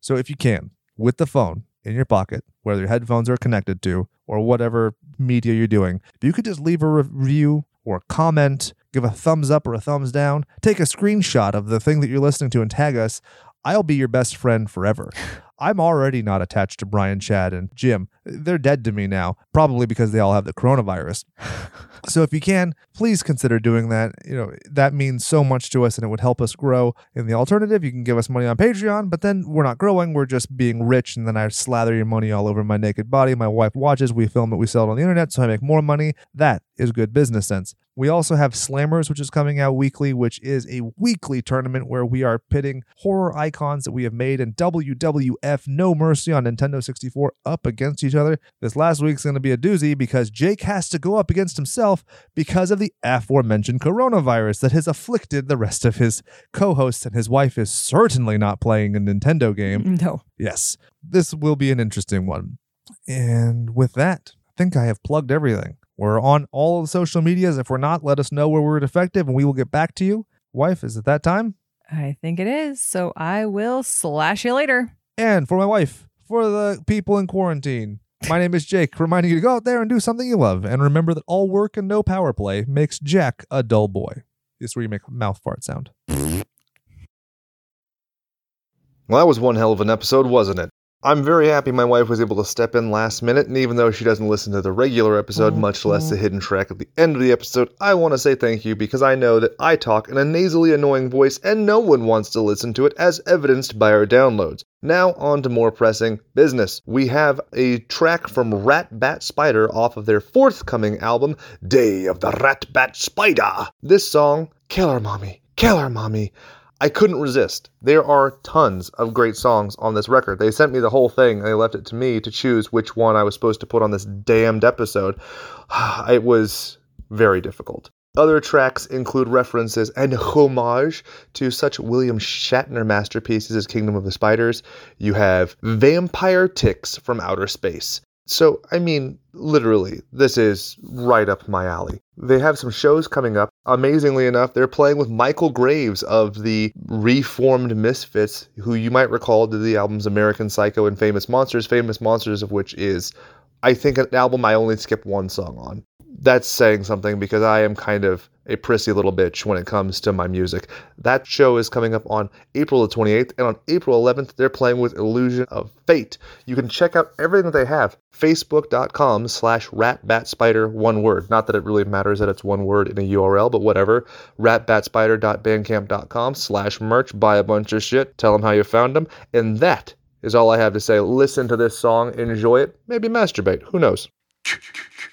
So if you can, with the phone in your pocket, whether your headphones are connected to or whatever media you're doing, if you could just leave a review or a comment, give a thumbs up or a thumbs down, take a screenshot of the thing that you're listening to and tag us, I'll be your best friend forever. I'm already not attached to Brian, Chad, and Jim. They're dead to me now, probably because they all have the coronavirus. so if you can, please consider doing that. You know, that means so much to us and it would help us grow. In the alternative, you can give us money on Patreon, but then we're not growing, we're just being rich and then I slather your money all over my naked body. My wife watches, we film it, we sell it on the internet, so I make more money. That is good business sense. We also have Slammers, which is coming out weekly, which is a weekly tournament where we are pitting horror icons that we have made in WWF No Mercy on Nintendo 64 up against each other. This last week's going to be a doozy because Jake has to go up against himself because of the aforementioned coronavirus that has afflicted the rest of his co hosts, and his wife is certainly not playing a Nintendo game. No. Yes, this will be an interesting one. And with that, I think I have plugged everything. We're on all of the social medias. If we're not, let us know where we're defective and we will get back to you. Wife, is it that time? I think it is. So I will slash you later. And for my wife, for the people in quarantine, my name is Jake, reminding you to go out there and do something you love. And remember that all work and no power play makes Jack a dull boy. This is where you make mouth fart sound. Well, that was one hell of an episode, wasn't it? I'm very happy my wife was able to step in last minute, and even though she doesn't listen to the regular episode, much less the mm-hmm. hidden track at the end of the episode, I want to say thank you because I know that I talk in a nasally annoying voice and no one wants to listen to it, as evidenced by our downloads. Now, on to more pressing business. We have a track from Rat Bat Spider off of their forthcoming album, Day of the Rat Bat Spider. This song, Killer Mommy, Killer Mommy. I couldn't resist. There are tons of great songs on this record. They sent me the whole thing and they left it to me to choose which one I was supposed to put on this damned episode. It was very difficult. Other tracks include references and homage to such William Shatner masterpieces as Kingdom of the Spiders. You have Vampire Ticks from Outer Space. So, I mean, literally, this is right up my alley. They have some shows coming up. Amazingly enough, they're playing with Michael Graves of the reformed Misfits, who you might recall did the albums American Psycho and Famous Monsters, Famous Monsters of which is, I think, an album I only skip one song on. That's saying something because I am kind of a prissy little bitch when it comes to my music. That show is coming up on April the 28th, and on April 11th, they're playing with Illusion of Fate. You can check out everything that they have. Facebook.com slash ratbatspider, one word. Not that it really matters that it's one word in a URL, but whatever. Ratbatspider.bandcamp.com slash merch. Buy a bunch of shit. Tell them how you found them. And that is all I have to say. Listen to this song, enjoy it, maybe masturbate. Who knows?